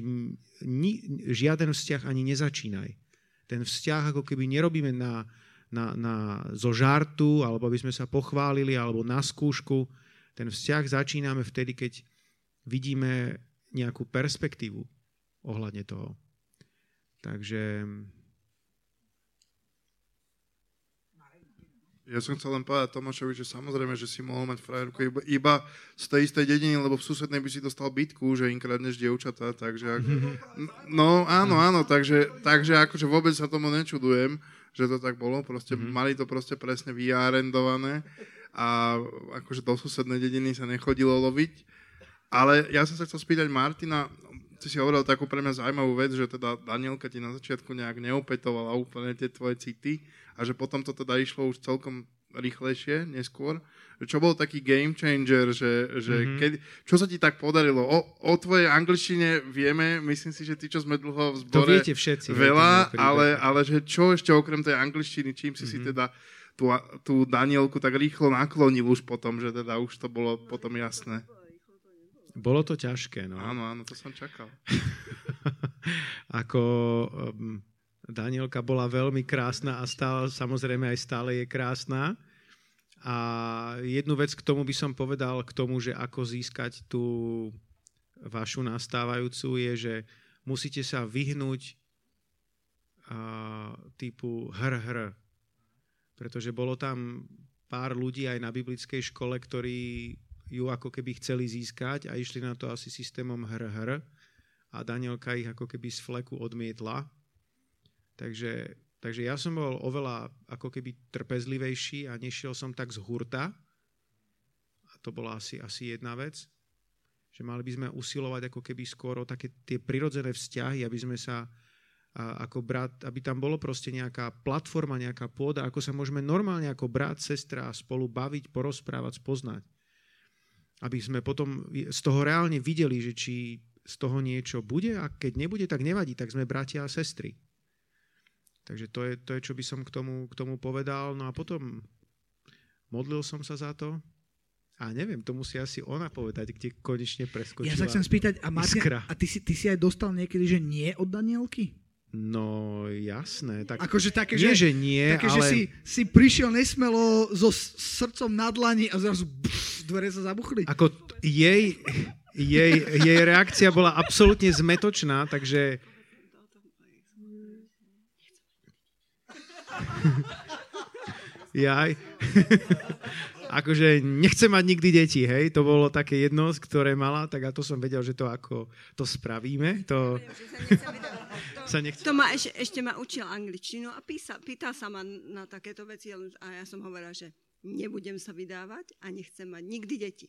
ni, žiaden vzťah ani nezačínaj. Ten vzťah ako keby nerobíme na, na, na, zo žartu, alebo aby sme sa pochválili, alebo na skúšku. Ten vzťah začíname vtedy, keď vidíme nejakú perspektívu ohľadne toho. Takže Ja som chcel len povedať Tomášovi, že samozrejme, že si mohol mať frajerku iba, iba z tej istej dediny, lebo v susednej by si dostal bytku, že im kradneš dievčatá, takže... Ako, no áno, áno, takže, takže akože vôbec sa tomu nečudujem, že to tak bolo, proste mm-hmm. mali to proste presne vyarendované a akože do susednej dediny sa nechodilo loviť. Ale ja som sa chcel spýtať Martina, ty si hovoril takú pre mňa zaujímavú vec, že teda Danielka ti na začiatku nejak neopetovala úplne tie tvoje city a že potom to teda išlo už celkom rýchlejšie, neskôr. Čo bol taký game changer, že, že mm-hmm. keď, čo sa ti tak podarilo? O, o tvojej angličtine vieme, myslím si, že tí, čo sme dlho v zbore, to viete všetci, veľa, ale, ale že čo ešte okrem tej angličtiny, čím si mm-hmm. si mhm. teda tú, tú Danielku tak rýchlo naklonil už potom, že teda už to bolo potom jasné. Bolo to ťažké, no. Áno, áno, to som čakal. Ako um, Danielka bola veľmi krásna a stále, samozrejme aj stále je krásna. A jednu vec k tomu by som povedal, k tomu, že ako získať tú vašu nastávajúcu, je, že musíte sa vyhnúť uh, typu hr, hr. Pretože bolo tam pár ľudí aj na biblickej škole, ktorí ju ako keby chceli získať a išli na to asi systémom hr-hr a Danielka ich ako keby z fleku odmietla. Takže, takže ja som bol oveľa ako keby trpezlivejší a nešiel som tak z hurta. A to bola asi, asi jedna vec. Že mali by sme usilovať ako keby skôr také tie prirodzené vzťahy, aby sme sa a ako brat, aby tam bolo proste nejaká platforma, nejaká pôda, ako sa môžeme normálne ako brat, sestra spolu baviť, porozprávať, spoznať aby sme potom z toho reálne videli, že či z toho niečo bude a keď nebude, tak nevadí, tak sme bratia a sestry. Takže to je, to je čo by som k tomu, k tomu povedal. No a potom modlil som sa za to a neviem, to musí asi ona povedať, kde konečne preskočila Ja sa chcem spýtať, a, Martin, a ty, si, ty si aj dostal niekedy, že nie od Danielky? No jasné. Tak akože také, nie, že, že nie, také, ale... že si, si prišiel nesmelo so srdcom na dlani a zrazu pff, dvere sa zabuchli. Ako jej, jej, jej reakcia bola absolútne zmetočná, takže... Jaj akože nechcem mať nikdy deti, hej, to bolo také jedno, ktoré mala, tak a to som vedel, že to ako to spravíme, to... sa nechce... To ma ešte, ešte ma učil angličtinu a písa, pýtal sa ma na takéto veci a ja som hovorila, že nebudem sa vydávať a nechcem mať nikdy deti.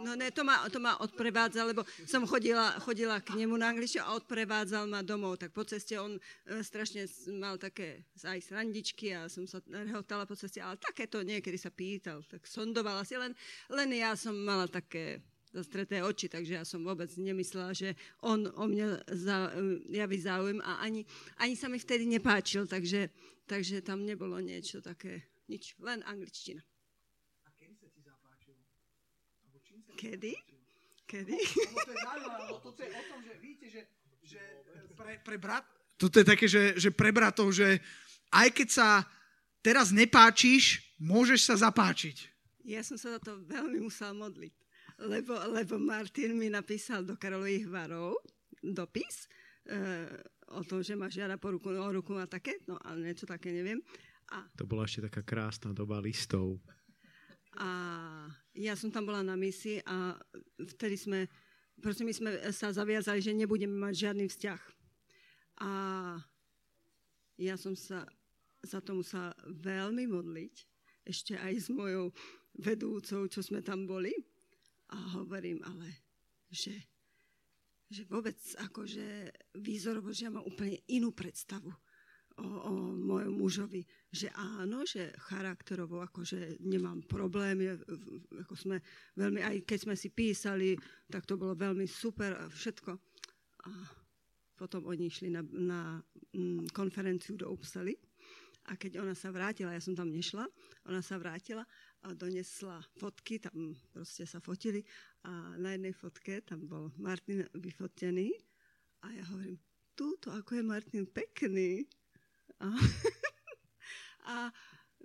No ne, to ma, to ma odprevádzal, lebo som chodila, chodila k nemu na angličtinu a odprevádzal ma domov, tak po ceste on e, strašne mal také aj srandičky a som sa rehotala po ceste, ale takéto niekedy sa pýtal, tak sondovala si, len, len ja som mala také zastreté oči, takže ja som vôbec nemyslela, že on o mňa za, e, javí záujem a ani, ani sa mi vtedy nepáčil, takže, takže tam nebolo niečo také nič, len angličtina. A kedy sa ti zapáčilo? Kedy? Kedy? to je zaujímavé, lebo toto je o tom, že vidíte, že, že pre, pre brat, toto je také, že, že pre bratov, že aj keď sa teraz nepáčiš, môžeš sa zapáčiť. Ja som sa za to veľmi musela modliť, lebo, lebo Martin mi napísal do Karolových varov dopis e, o tom, že ma žiada po ruku, o ruku a také, no ale niečo také neviem. A... To bola ešte taká krásna doba listov. A ja som tam bola na misii a vtedy sme, proste my sme sa zaviazali, že nebudeme mať žiadny vzťah. A ja som sa za to musela veľmi modliť, ešte aj s mojou vedúcou, čo sme tam boli. A hovorím, ale že, že vôbec akože výzor Božia má úplne inú predstavu o, o mojom mužovi, že áno, že charakterovo akože nemám problémy, ako sme veľmi, aj keď sme si písali, tak to bolo veľmi super a všetko. A potom oni išli na, na mm, konferenciu do Upsaly a keď ona sa vrátila, ja som tam nešla, ona sa vrátila a donesla fotky, tam proste sa fotili a na jednej fotke tam bol Martin vyfotený a ja hovorím, túto, ako je Martin pekný. A, a,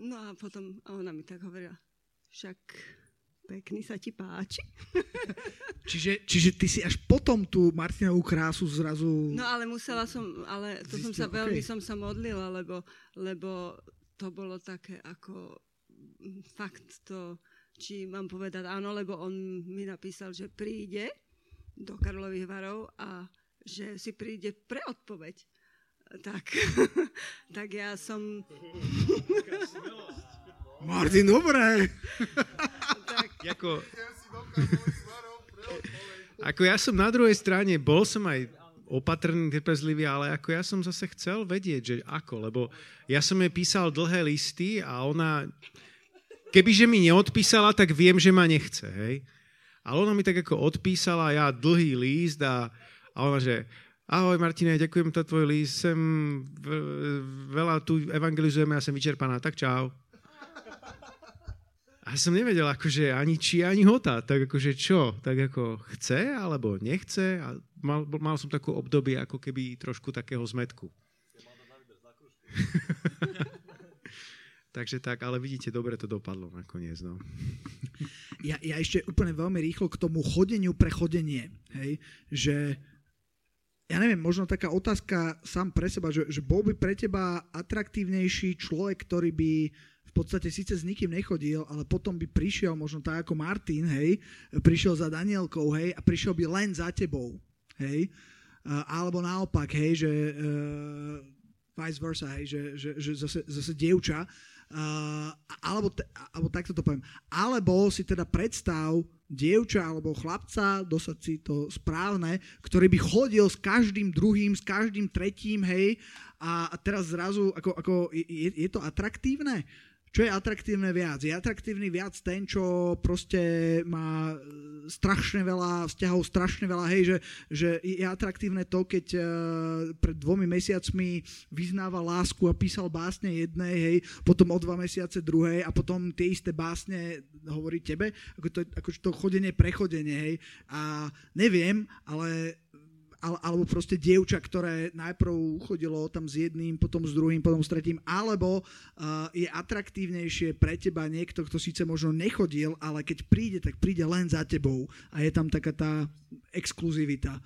no a potom ona mi tak hovorila, však pekný sa ti páči. čiže, čiže ty si až potom tú Martinovú krásu zrazu... No ale musela som, ale to zistil, som sa veľmi okay. som sa modlila, lebo, lebo to bolo také ako fakt to, či mám povedať áno, lebo on mi napísal, že príde do Karlových varov a že si príde pre odpoveď tak, tak ja som... Martin, dobre. Ako, ako ja som na druhej strane, bol som aj opatrný, trpezlivý, ale ako ja som zase chcel vedieť, že ako, lebo ja som jej písal dlhé listy a ona, kebyže mi neodpísala, tak viem, že ma nechce, hej. Ale ona mi tak ako odpísala, ja dlhý líst a, a ona, že ahoj Martine, ďakujem za tvoj líst, sem veľa tu evangelizujeme a som vyčerpaná, tak čau. A som nevedel akože ani či, ani hota. Tak akože čo? Tak ako chce alebo nechce? A mal, mal som takú obdobie ako keby trošku takého zmetku. Takže tak, ale vidíte, dobre to dopadlo nakoniec. No. Ja, ja ešte úplne veľmi rýchlo k tomu chodeniu pre chodenie. Hej? Že ja neviem, možno taká otázka sám pre seba, že, že bol by pre teba atraktívnejší človek, ktorý by podstate síce s nikým nechodil, ale potom by prišiel možno tak ako Martin, hej, prišiel za Danielkou, hej, a prišiel by len za tebou, hej. Alebo naopak, hej, že uh, vice versa, hej, že, že, že zase, zase dievča, uh, alebo, te, alebo takto to poviem, alebo si teda predstav dievča alebo chlapca, dosať si to správne, ktorý by chodil s každým druhým, s každým tretím, hej, a, a teraz zrazu, ako, ako je, je to atraktívne? Čo je atraktívne viac? Je atraktívny viac ten, čo proste má e, strašne veľa vzťahov, strašne veľa, hej, že, že je atraktívne to, keď uh, pred dvomi mesiacmi vyznáva lásku a písal básne jednej, hej, potom o dva mesiace druhej a potom tie isté básne hovorí tebe, ako to, ako to chodenie, prechodenie, hej. A neviem, ale alebo proste dievča, ktoré najprv chodilo tam s jedným, potom s druhým, potom s tretím, alebo uh, je atraktívnejšie pre teba niekto, kto síce možno nechodil, ale keď príde, tak príde len za tebou a je tam taká tá exkluzivita.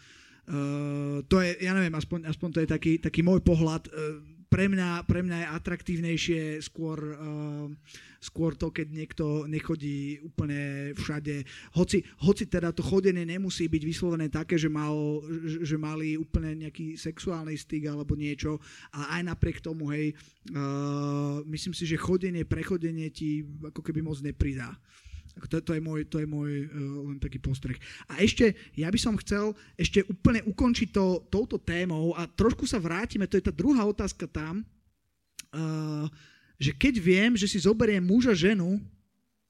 Uh, to je, ja neviem, aspoň, aspoň to je taký, taký môj pohľad. Uh, pre mňa, pre mňa je atraktívnejšie skôr, uh, skôr to, keď niekto nechodí úplne všade. Hoci, hoci teda to chodenie nemusí byť vyslovené také, že, mal, že mali úplne nejaký sexuálny styk alebo niečo, ale aj napriek tomu, hej, uh, myslím si, že chodenie, prechodenie ti ako keby moc nepridá. To, to je môj, to je môj uh, len taký postreh. A ešte, ja by som chcel ešte úplne ukončiť to touto témou a trošku sa vrátime, to je tá druhá otázka tam, uh, že keď viem, že si zoberiem muža, ženu,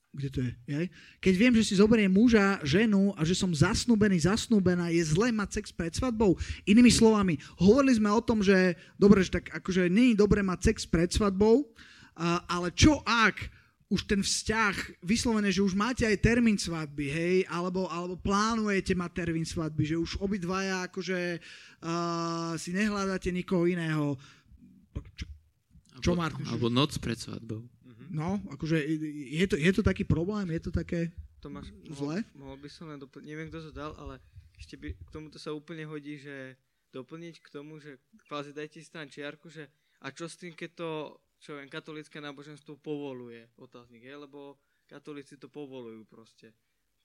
kde to je? Jaj? Keď viem, že si zoberiem muža, ženu a že som zasnúbený, zasnúbená, je zlé mať sex pred svadbou? Inými slovami, hovorili sme o tom, že dobre, že tak akože je dobre mať sex pred svadbou, uh, ale čo ak už ten vzťah, vyslovené, že už máte aj termín svadby, hej, alebo, alebo plánujete mať termín svadby, že už obidvaja akože uh, si nehľadáte nikoho iného. Čo, čo alebo, Martin? Alebo noc pred svadbou. No, akože je to, je to taký problém, je to také Tomáš, zle? Mohol, mohol by som len doplniť, neviem, kto to dal, ale ešte by, k tomuto sa úplne hodí, že doplniť k tomu, že kvázi dajte si tam čiarku, že a čo s tým, keď to čo viem, katolické náboženstvo povoluje otáznik, je, lebo katolíci to povolujú proste.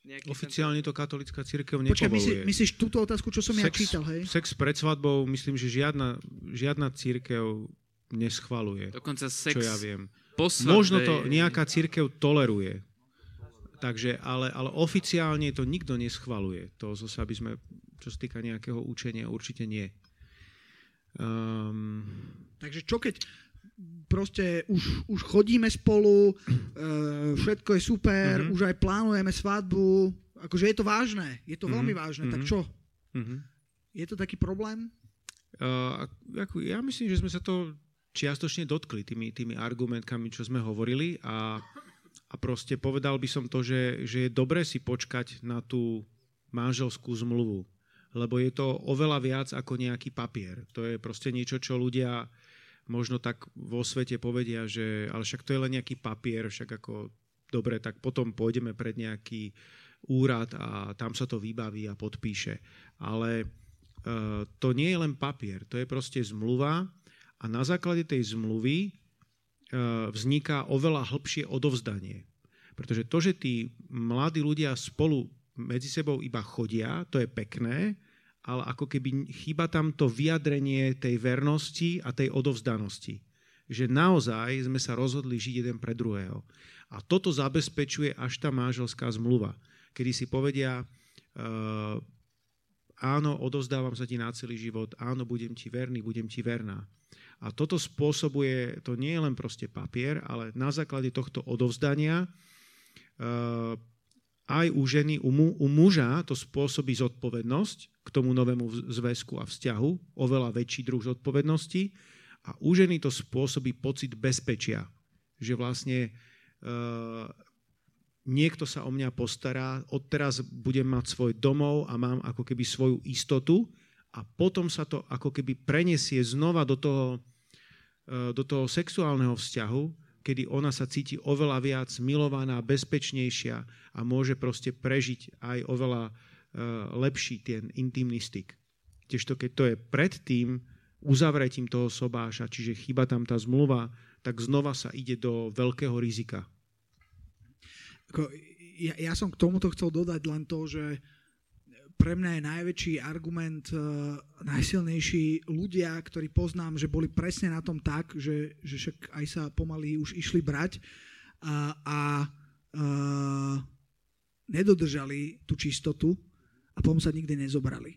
Nejaký Oficiálne to katolická církev nepovoluje. Počkaj, myslí, myslíš túto otázku, čo som sex, ja čítal, hej? Sex pred svadbou, myslím, že žiadna, žiadna církev neschvaluje. Dokonca sex čo ja viem. Po svadbe... Možno to nejaká církev toleruje. Takže, ale, ale oficiálne to nikto neschvaluje. To zase, aby sme, čo sa týka nejakého učenia, určite nie. Um, Takže čo keď, proste už, už chodíme spolu, uh, všetko je super, mm-hmm. už aj plánujeme svadbu, akože je to vážne, je to mm-hmm. veľmi vážne, mm-hmm. tak mhm. čo? Mm-hmm. Je to taký problém? Uh, ako, ja myslím, že sme sa to čiastočne dotkli tými, tými argumentkami, čo sme hovorili a, a proste povedal by som to, že, že je dobré si počkať na tú manželskú zmluvu, lebo je to oveľa viac ako nejaký papier. To je proste niečo, čo ľudia možno tak vo svete povedia, že ale však to je len nejaký papier, však ako dobre, tak potom pôjdeme pred nejaký úrad a tam sa to vybaví a podpíše. Ale uh, to nie je len papier, to je proste zmluva a na základe tej zmluvy uh, vzniká oveľa hĺbšie odovzdanie. Pretože to, že tí mladí ľudia spolu medzi sebou iba chodia, to je pekné, ale ako keby chýba tam to vyjadrenie tej vernosti a tej odovzdanosti. že naozaj sme sa rozhodli žiť jeden pre druhého. A toto zabezpečuje až tá manželská zmluva, kedy si povedia, uh, áno, odovzdávam sa ti na celý život, áno, budem ti verný, budem ti verná. A toto spôsobuje, to nie je len proste papier, ale na základe tohto odovzdania uh, aj u ženy, u, mu, u muža to spôsobí zodpovednosť k tomu novému zväzku a vzťahu, oveľa väčší druh zodpovednosti. A u ženy to spôsobí pocit bezpečia, že vlastne uh, niekto sa o mňa postará, odteraz budem mať svoj domov a mám ako keby svoju istotu. A potom sa to ako keby prenesie znova do toho, uh, do toho sexuálneho vzťahu, kedy ona sa cíti oveľa viac milovaná, bezpečnejšia a môže proste prežiť aj oveľa uh, lepší ten intimný styk. Tiež to, keď to je pred tým uzavretím toho sobáša, čiže chýba tam tá zmluva, tak znova sa ide do veľkého rizika. Ja, ja som k tomuto chcel dodať len to, že pre mňa je najväčší argument, uh, najsilnejší ľudia, ktorí poznám, že boli presne na tom tak, že, že však aj sa pomaly už išli brať a, a uh, nedodržali tú čistotu a potom sa nikdy nezobrali.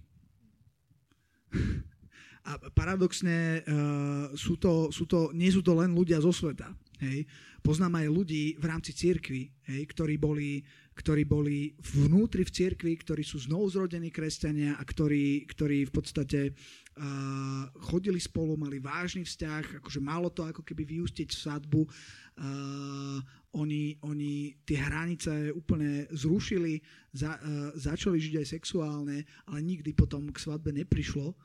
A paradoxne uh, sú to, sú to, nie sú to len ľudia zo sveta. Hej. Poznám aj ľudí v rámci cirkvi, hej, ktorí boli ktorí boli vnútri v cirkvi, ktorí sú znovu zrodení kresťania a ktorí, ktorí v podstate uh, chodili spolu, mali vážny vzťah, akože malo to ako keby vyústiť sadbu. Uh, oni, oni tie hranice úplne zrušili, za, uh, začali žiť aj sexuálne, ale nikdy potom k svadbe neprišlo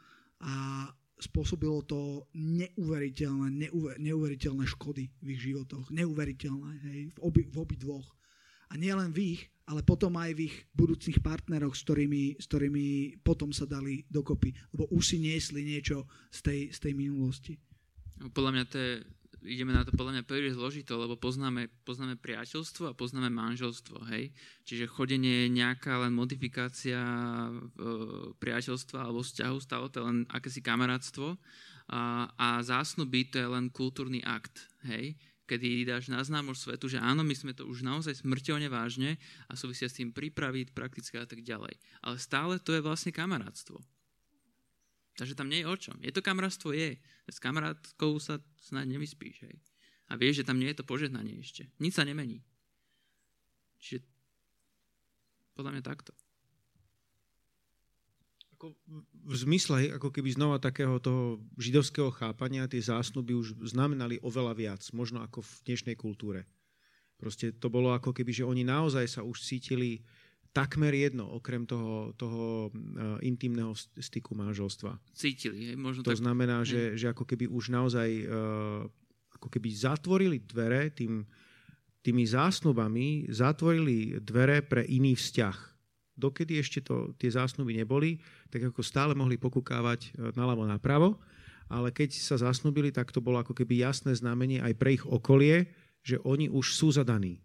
a spôsobilo to neuveriteľné, neuver, neuveriteľné škody v ich životoch. Neuveriteľné, hej, v obi, v obi dvoch. A nie len v ich, ale potom aj v ich budúcich partneroch, s ktorými, s ktorými potom sa dali dokopy, lebo už si niesli niečo z tej, z tej minulosti. No, podľa mňa to je, ideme na to podľa mňa príliš zložito, lebo poznáme, poznáme priateľstvo a poznáme manželstvo, hej? Čiže chodenie je nejaká len modifikácia e, priateľstva alebo vzťahu, stále to len akési kamarátstvo a, a zásnuby to je len kultúrny akt, hej? Kedy dáš na známož svetu, že áno, my sme to už naozaj smrteľne vážne a súvisia s tým pripraviť, prakticky a tak ďalej. Ale stále to je vlastne kamarátstvo. Takže tam nie je o čom. Je to kamarátstvo? Je. S kamarátkou sa snáď nevyspíš. Hej. A vieš, že tam nie je to požehnanie ešte. Nič sa nemení. Čiže podľa mňa takto ako v zmysle ako keby znova takého toho židovského chápania tie zásnuby už znamenali oveľa viac, možno ako v dnešnej kultúre. Proste to bolo ako keby, že oni naozaj sa už cítili takmer jedno, okrem toho, toho uh, intimného styku manželstva. Cítili, hej, možno To tak... znamená, že, že ako keby už naozaj uh, ako keby zatvorili dvere tým, tými zásnubami, zatvorili dvere pre iný vzťah dokedy ešte to, tie zásnuby neboli, tak ako stále mohli pokukávať e, naľavo napravo, ale keď sa zasnubili, tak to bolo ako keby jasné znamenie aj pre ich okolie, že oni už sú zadaní.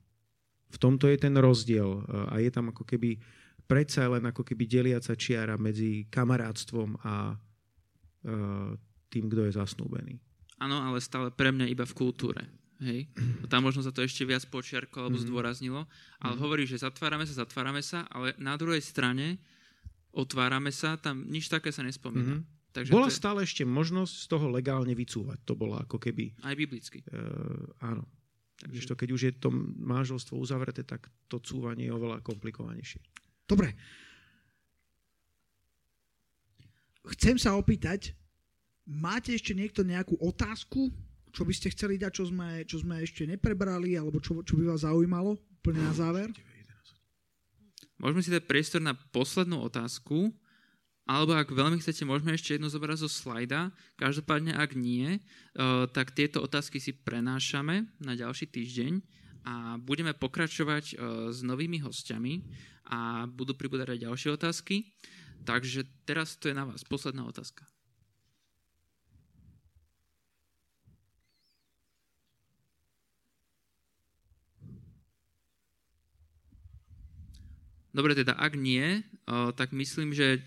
V tomto je ten rozdiel e, a je tam ako keby predsa len ako keby deliaca čiara medzi kamarátstvom a e, tým, kto je zasnúbený. Áno, ale stále pre mňa iba v kultúre. Hej. Tam možno sa to ešte viac počiarko alebo mm-hmm. zdôraznilo. Ale mm-hmm. hovorí, že zatvárame sa, zatvárame sa, ale na druhej strane otvárame sa, tam nič také sa nespomína. Mm-hmm. Takže bola je... stále ešte možnosť z toho legálne vycúvať. To bola ako keby... Aj biblicky. Uh, áno. Takže to, keď už je to manželstvo uzavreté, tak to cúvanie je oveľa komplikovanejšie. Dobre. Chcem sa opýtať, máte ešte niekto nejakú otázku? Čo by ste chceli dať, čo sme, čo sme ešte neprebrali, alebo čo, čo by vás zaujímalo úplne na záver? Môžeme si dať priestor na poslednú otázku, alebo ak veľmi chcete, môžeme ešte jednu zobrať zo slajda. Každopádne, ak nie, eh, tak tieto otázky si prenášame na ďalší týždeň a budeme pokračovať eh, s novými hostiami a budú pribúdať aj ďalšie otázky. Takže teraz to je na vás. Posledná otázka. Dobre, teda ak nie, tak myslím, že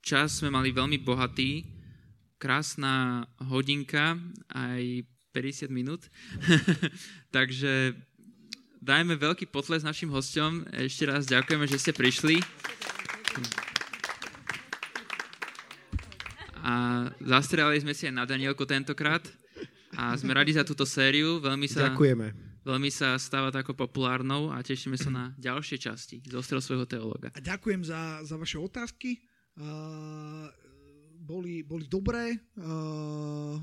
čas sme mali veľmi bohatý, krásna hodinka, aj 50 minút. Takže dajme veľký potles našim hostom. Ešte raz ďakujeme, že ste prišli. A zastrelali sme si aj na Danielku tentokrát. A sme radi za túto sériu. Veľmi sa, Ďakujeme. Veľmi sa stáva takou populárnou a tešíme sa na ďalšie časti z ostrel svojho teológa. A ďakujem za, za vaše otázky. Uh, boli, boli dobré. Uh,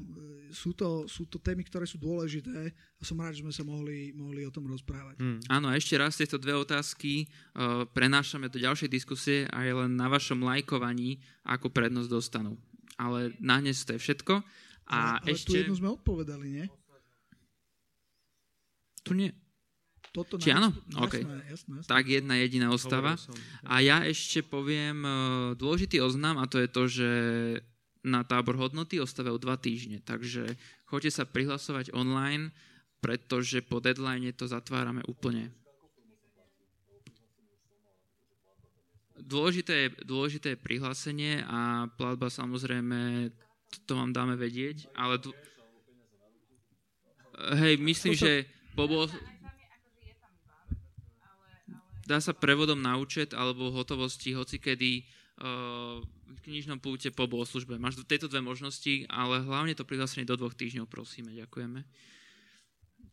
sú, to, sú to témy, ktoré sú dôležité a som rád, že sme sa mohli, mohli o tom rozprávať. Hm. Áno, a ešte raz tieto dve otázky uh, prenášame do ďalšej diskusie a je len na vašom lajkovaní, ako prednosť dostanú. Ale na dnes to je všetko. A ale, ale ešte... tu jednu sme odpovedali, nie? Tu nie. Toto Či áno? Jasné, OK. jasné, jasné. Tak jedna jediná ostáva. A ja ešte poviem uh, dôležitý oznam a to je to, že na tábor hodnoty ostávajú dva týždne. Takže choďte sa prihlasovať online, pretože po deadline to zatvárame úplne. Dôležité je, dôležité je prihlásenie a platba samozrejme, to, vám dáme vedieť, ale... Tu, hej, myslím, že po, dá sa prevodom na účet alebo v hotovosti hocikedy uh, v knižnom púte po bohoslužbe. Máš tieto dve možnosti, ale hlavne to prihlásenie do dvoch týždňov, prosíme. Ďakujeme.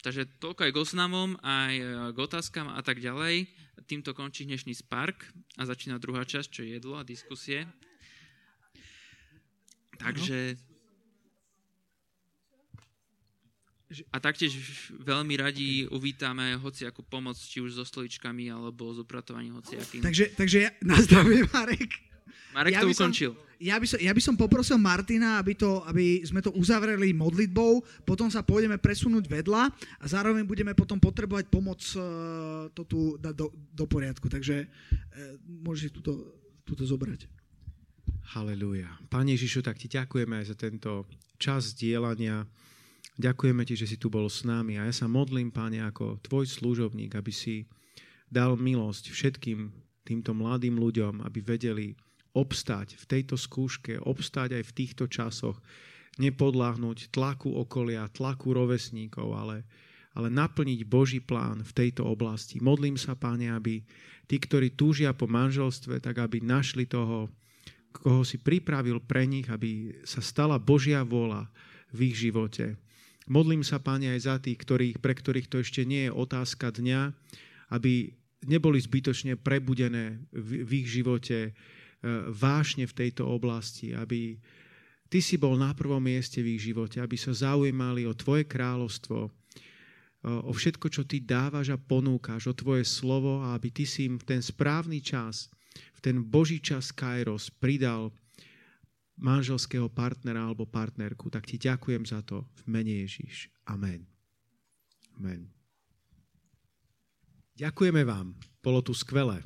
Takže toľko aj k oznamom, aj eh, k otázkam a tak ďalej. Týmto končí dnešný Spark a začína druhá časť, čo je jedlo a diskusie. Takže... A taktiež veľmi radi uvítame hociakú pomoc, či už so stoličkami, alebo s upratovaním hociakým. Takže, takže ja, na zdravie, Marek. Marek ja to by som- ukončil. Ja by, som, ja by som poprosil Martina, aby, to, aby sme to uzavreli modlitbou, potom sa pôjdeme presunúť vedľa a zároveň budeme potom potrebovať pomoc uh, to tu dať do, do poriadku. Takže uh, môžeš túto, túto zobrať. Halelúja. Pane Ježišu, tak ti ďakujeme aj za tento čas dielania. Ďakujeme ti, že si tu bol s nami a ja sa modlím, Pane, ako tvoj služobník, aby si dal milosť všetkým týmto mladým ľuďom, aby vedeli obstať v tejto skúške, obstať aj v týchto časoch, nepodláhnuť tlaku okolia, tlaku rovesníkov, ale, ale naplniť Boží plán v tejto oblasti. Modlím sa, Pane, aby tí, ktorí túžia po manželstve, tak aby našli toho, koho si pripravil pre nich, aby sa stala Božia vôľa v ich živote. Modlím sa, Pane, aj za tých, ktorých, pre ktorých to ešte nie je otázka dňa, aby neboli zbytočne prebudené v, v ich živote e, vášne v tejto oblasti, aby Ty si bol na prvom mieste v ich živote, aby sa zaujímali o Tvoje kráľovstvo, o- o všetko, čo Ty dávaš a ponúkaš, o Tvoje slovo a aby Ty si im v ten správny čas, v ten Boží čas Kairos pridal manželského partnera alebo partnerku. Tak Ti ďakujem za to v mene Ježiš. Amen. Amen. Ďakujeme vám. Bolo tu skvelé.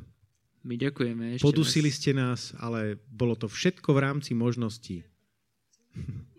My ďakujeme ešte Podusili raz. ste nás, ale bolo to všetko v rámci možností.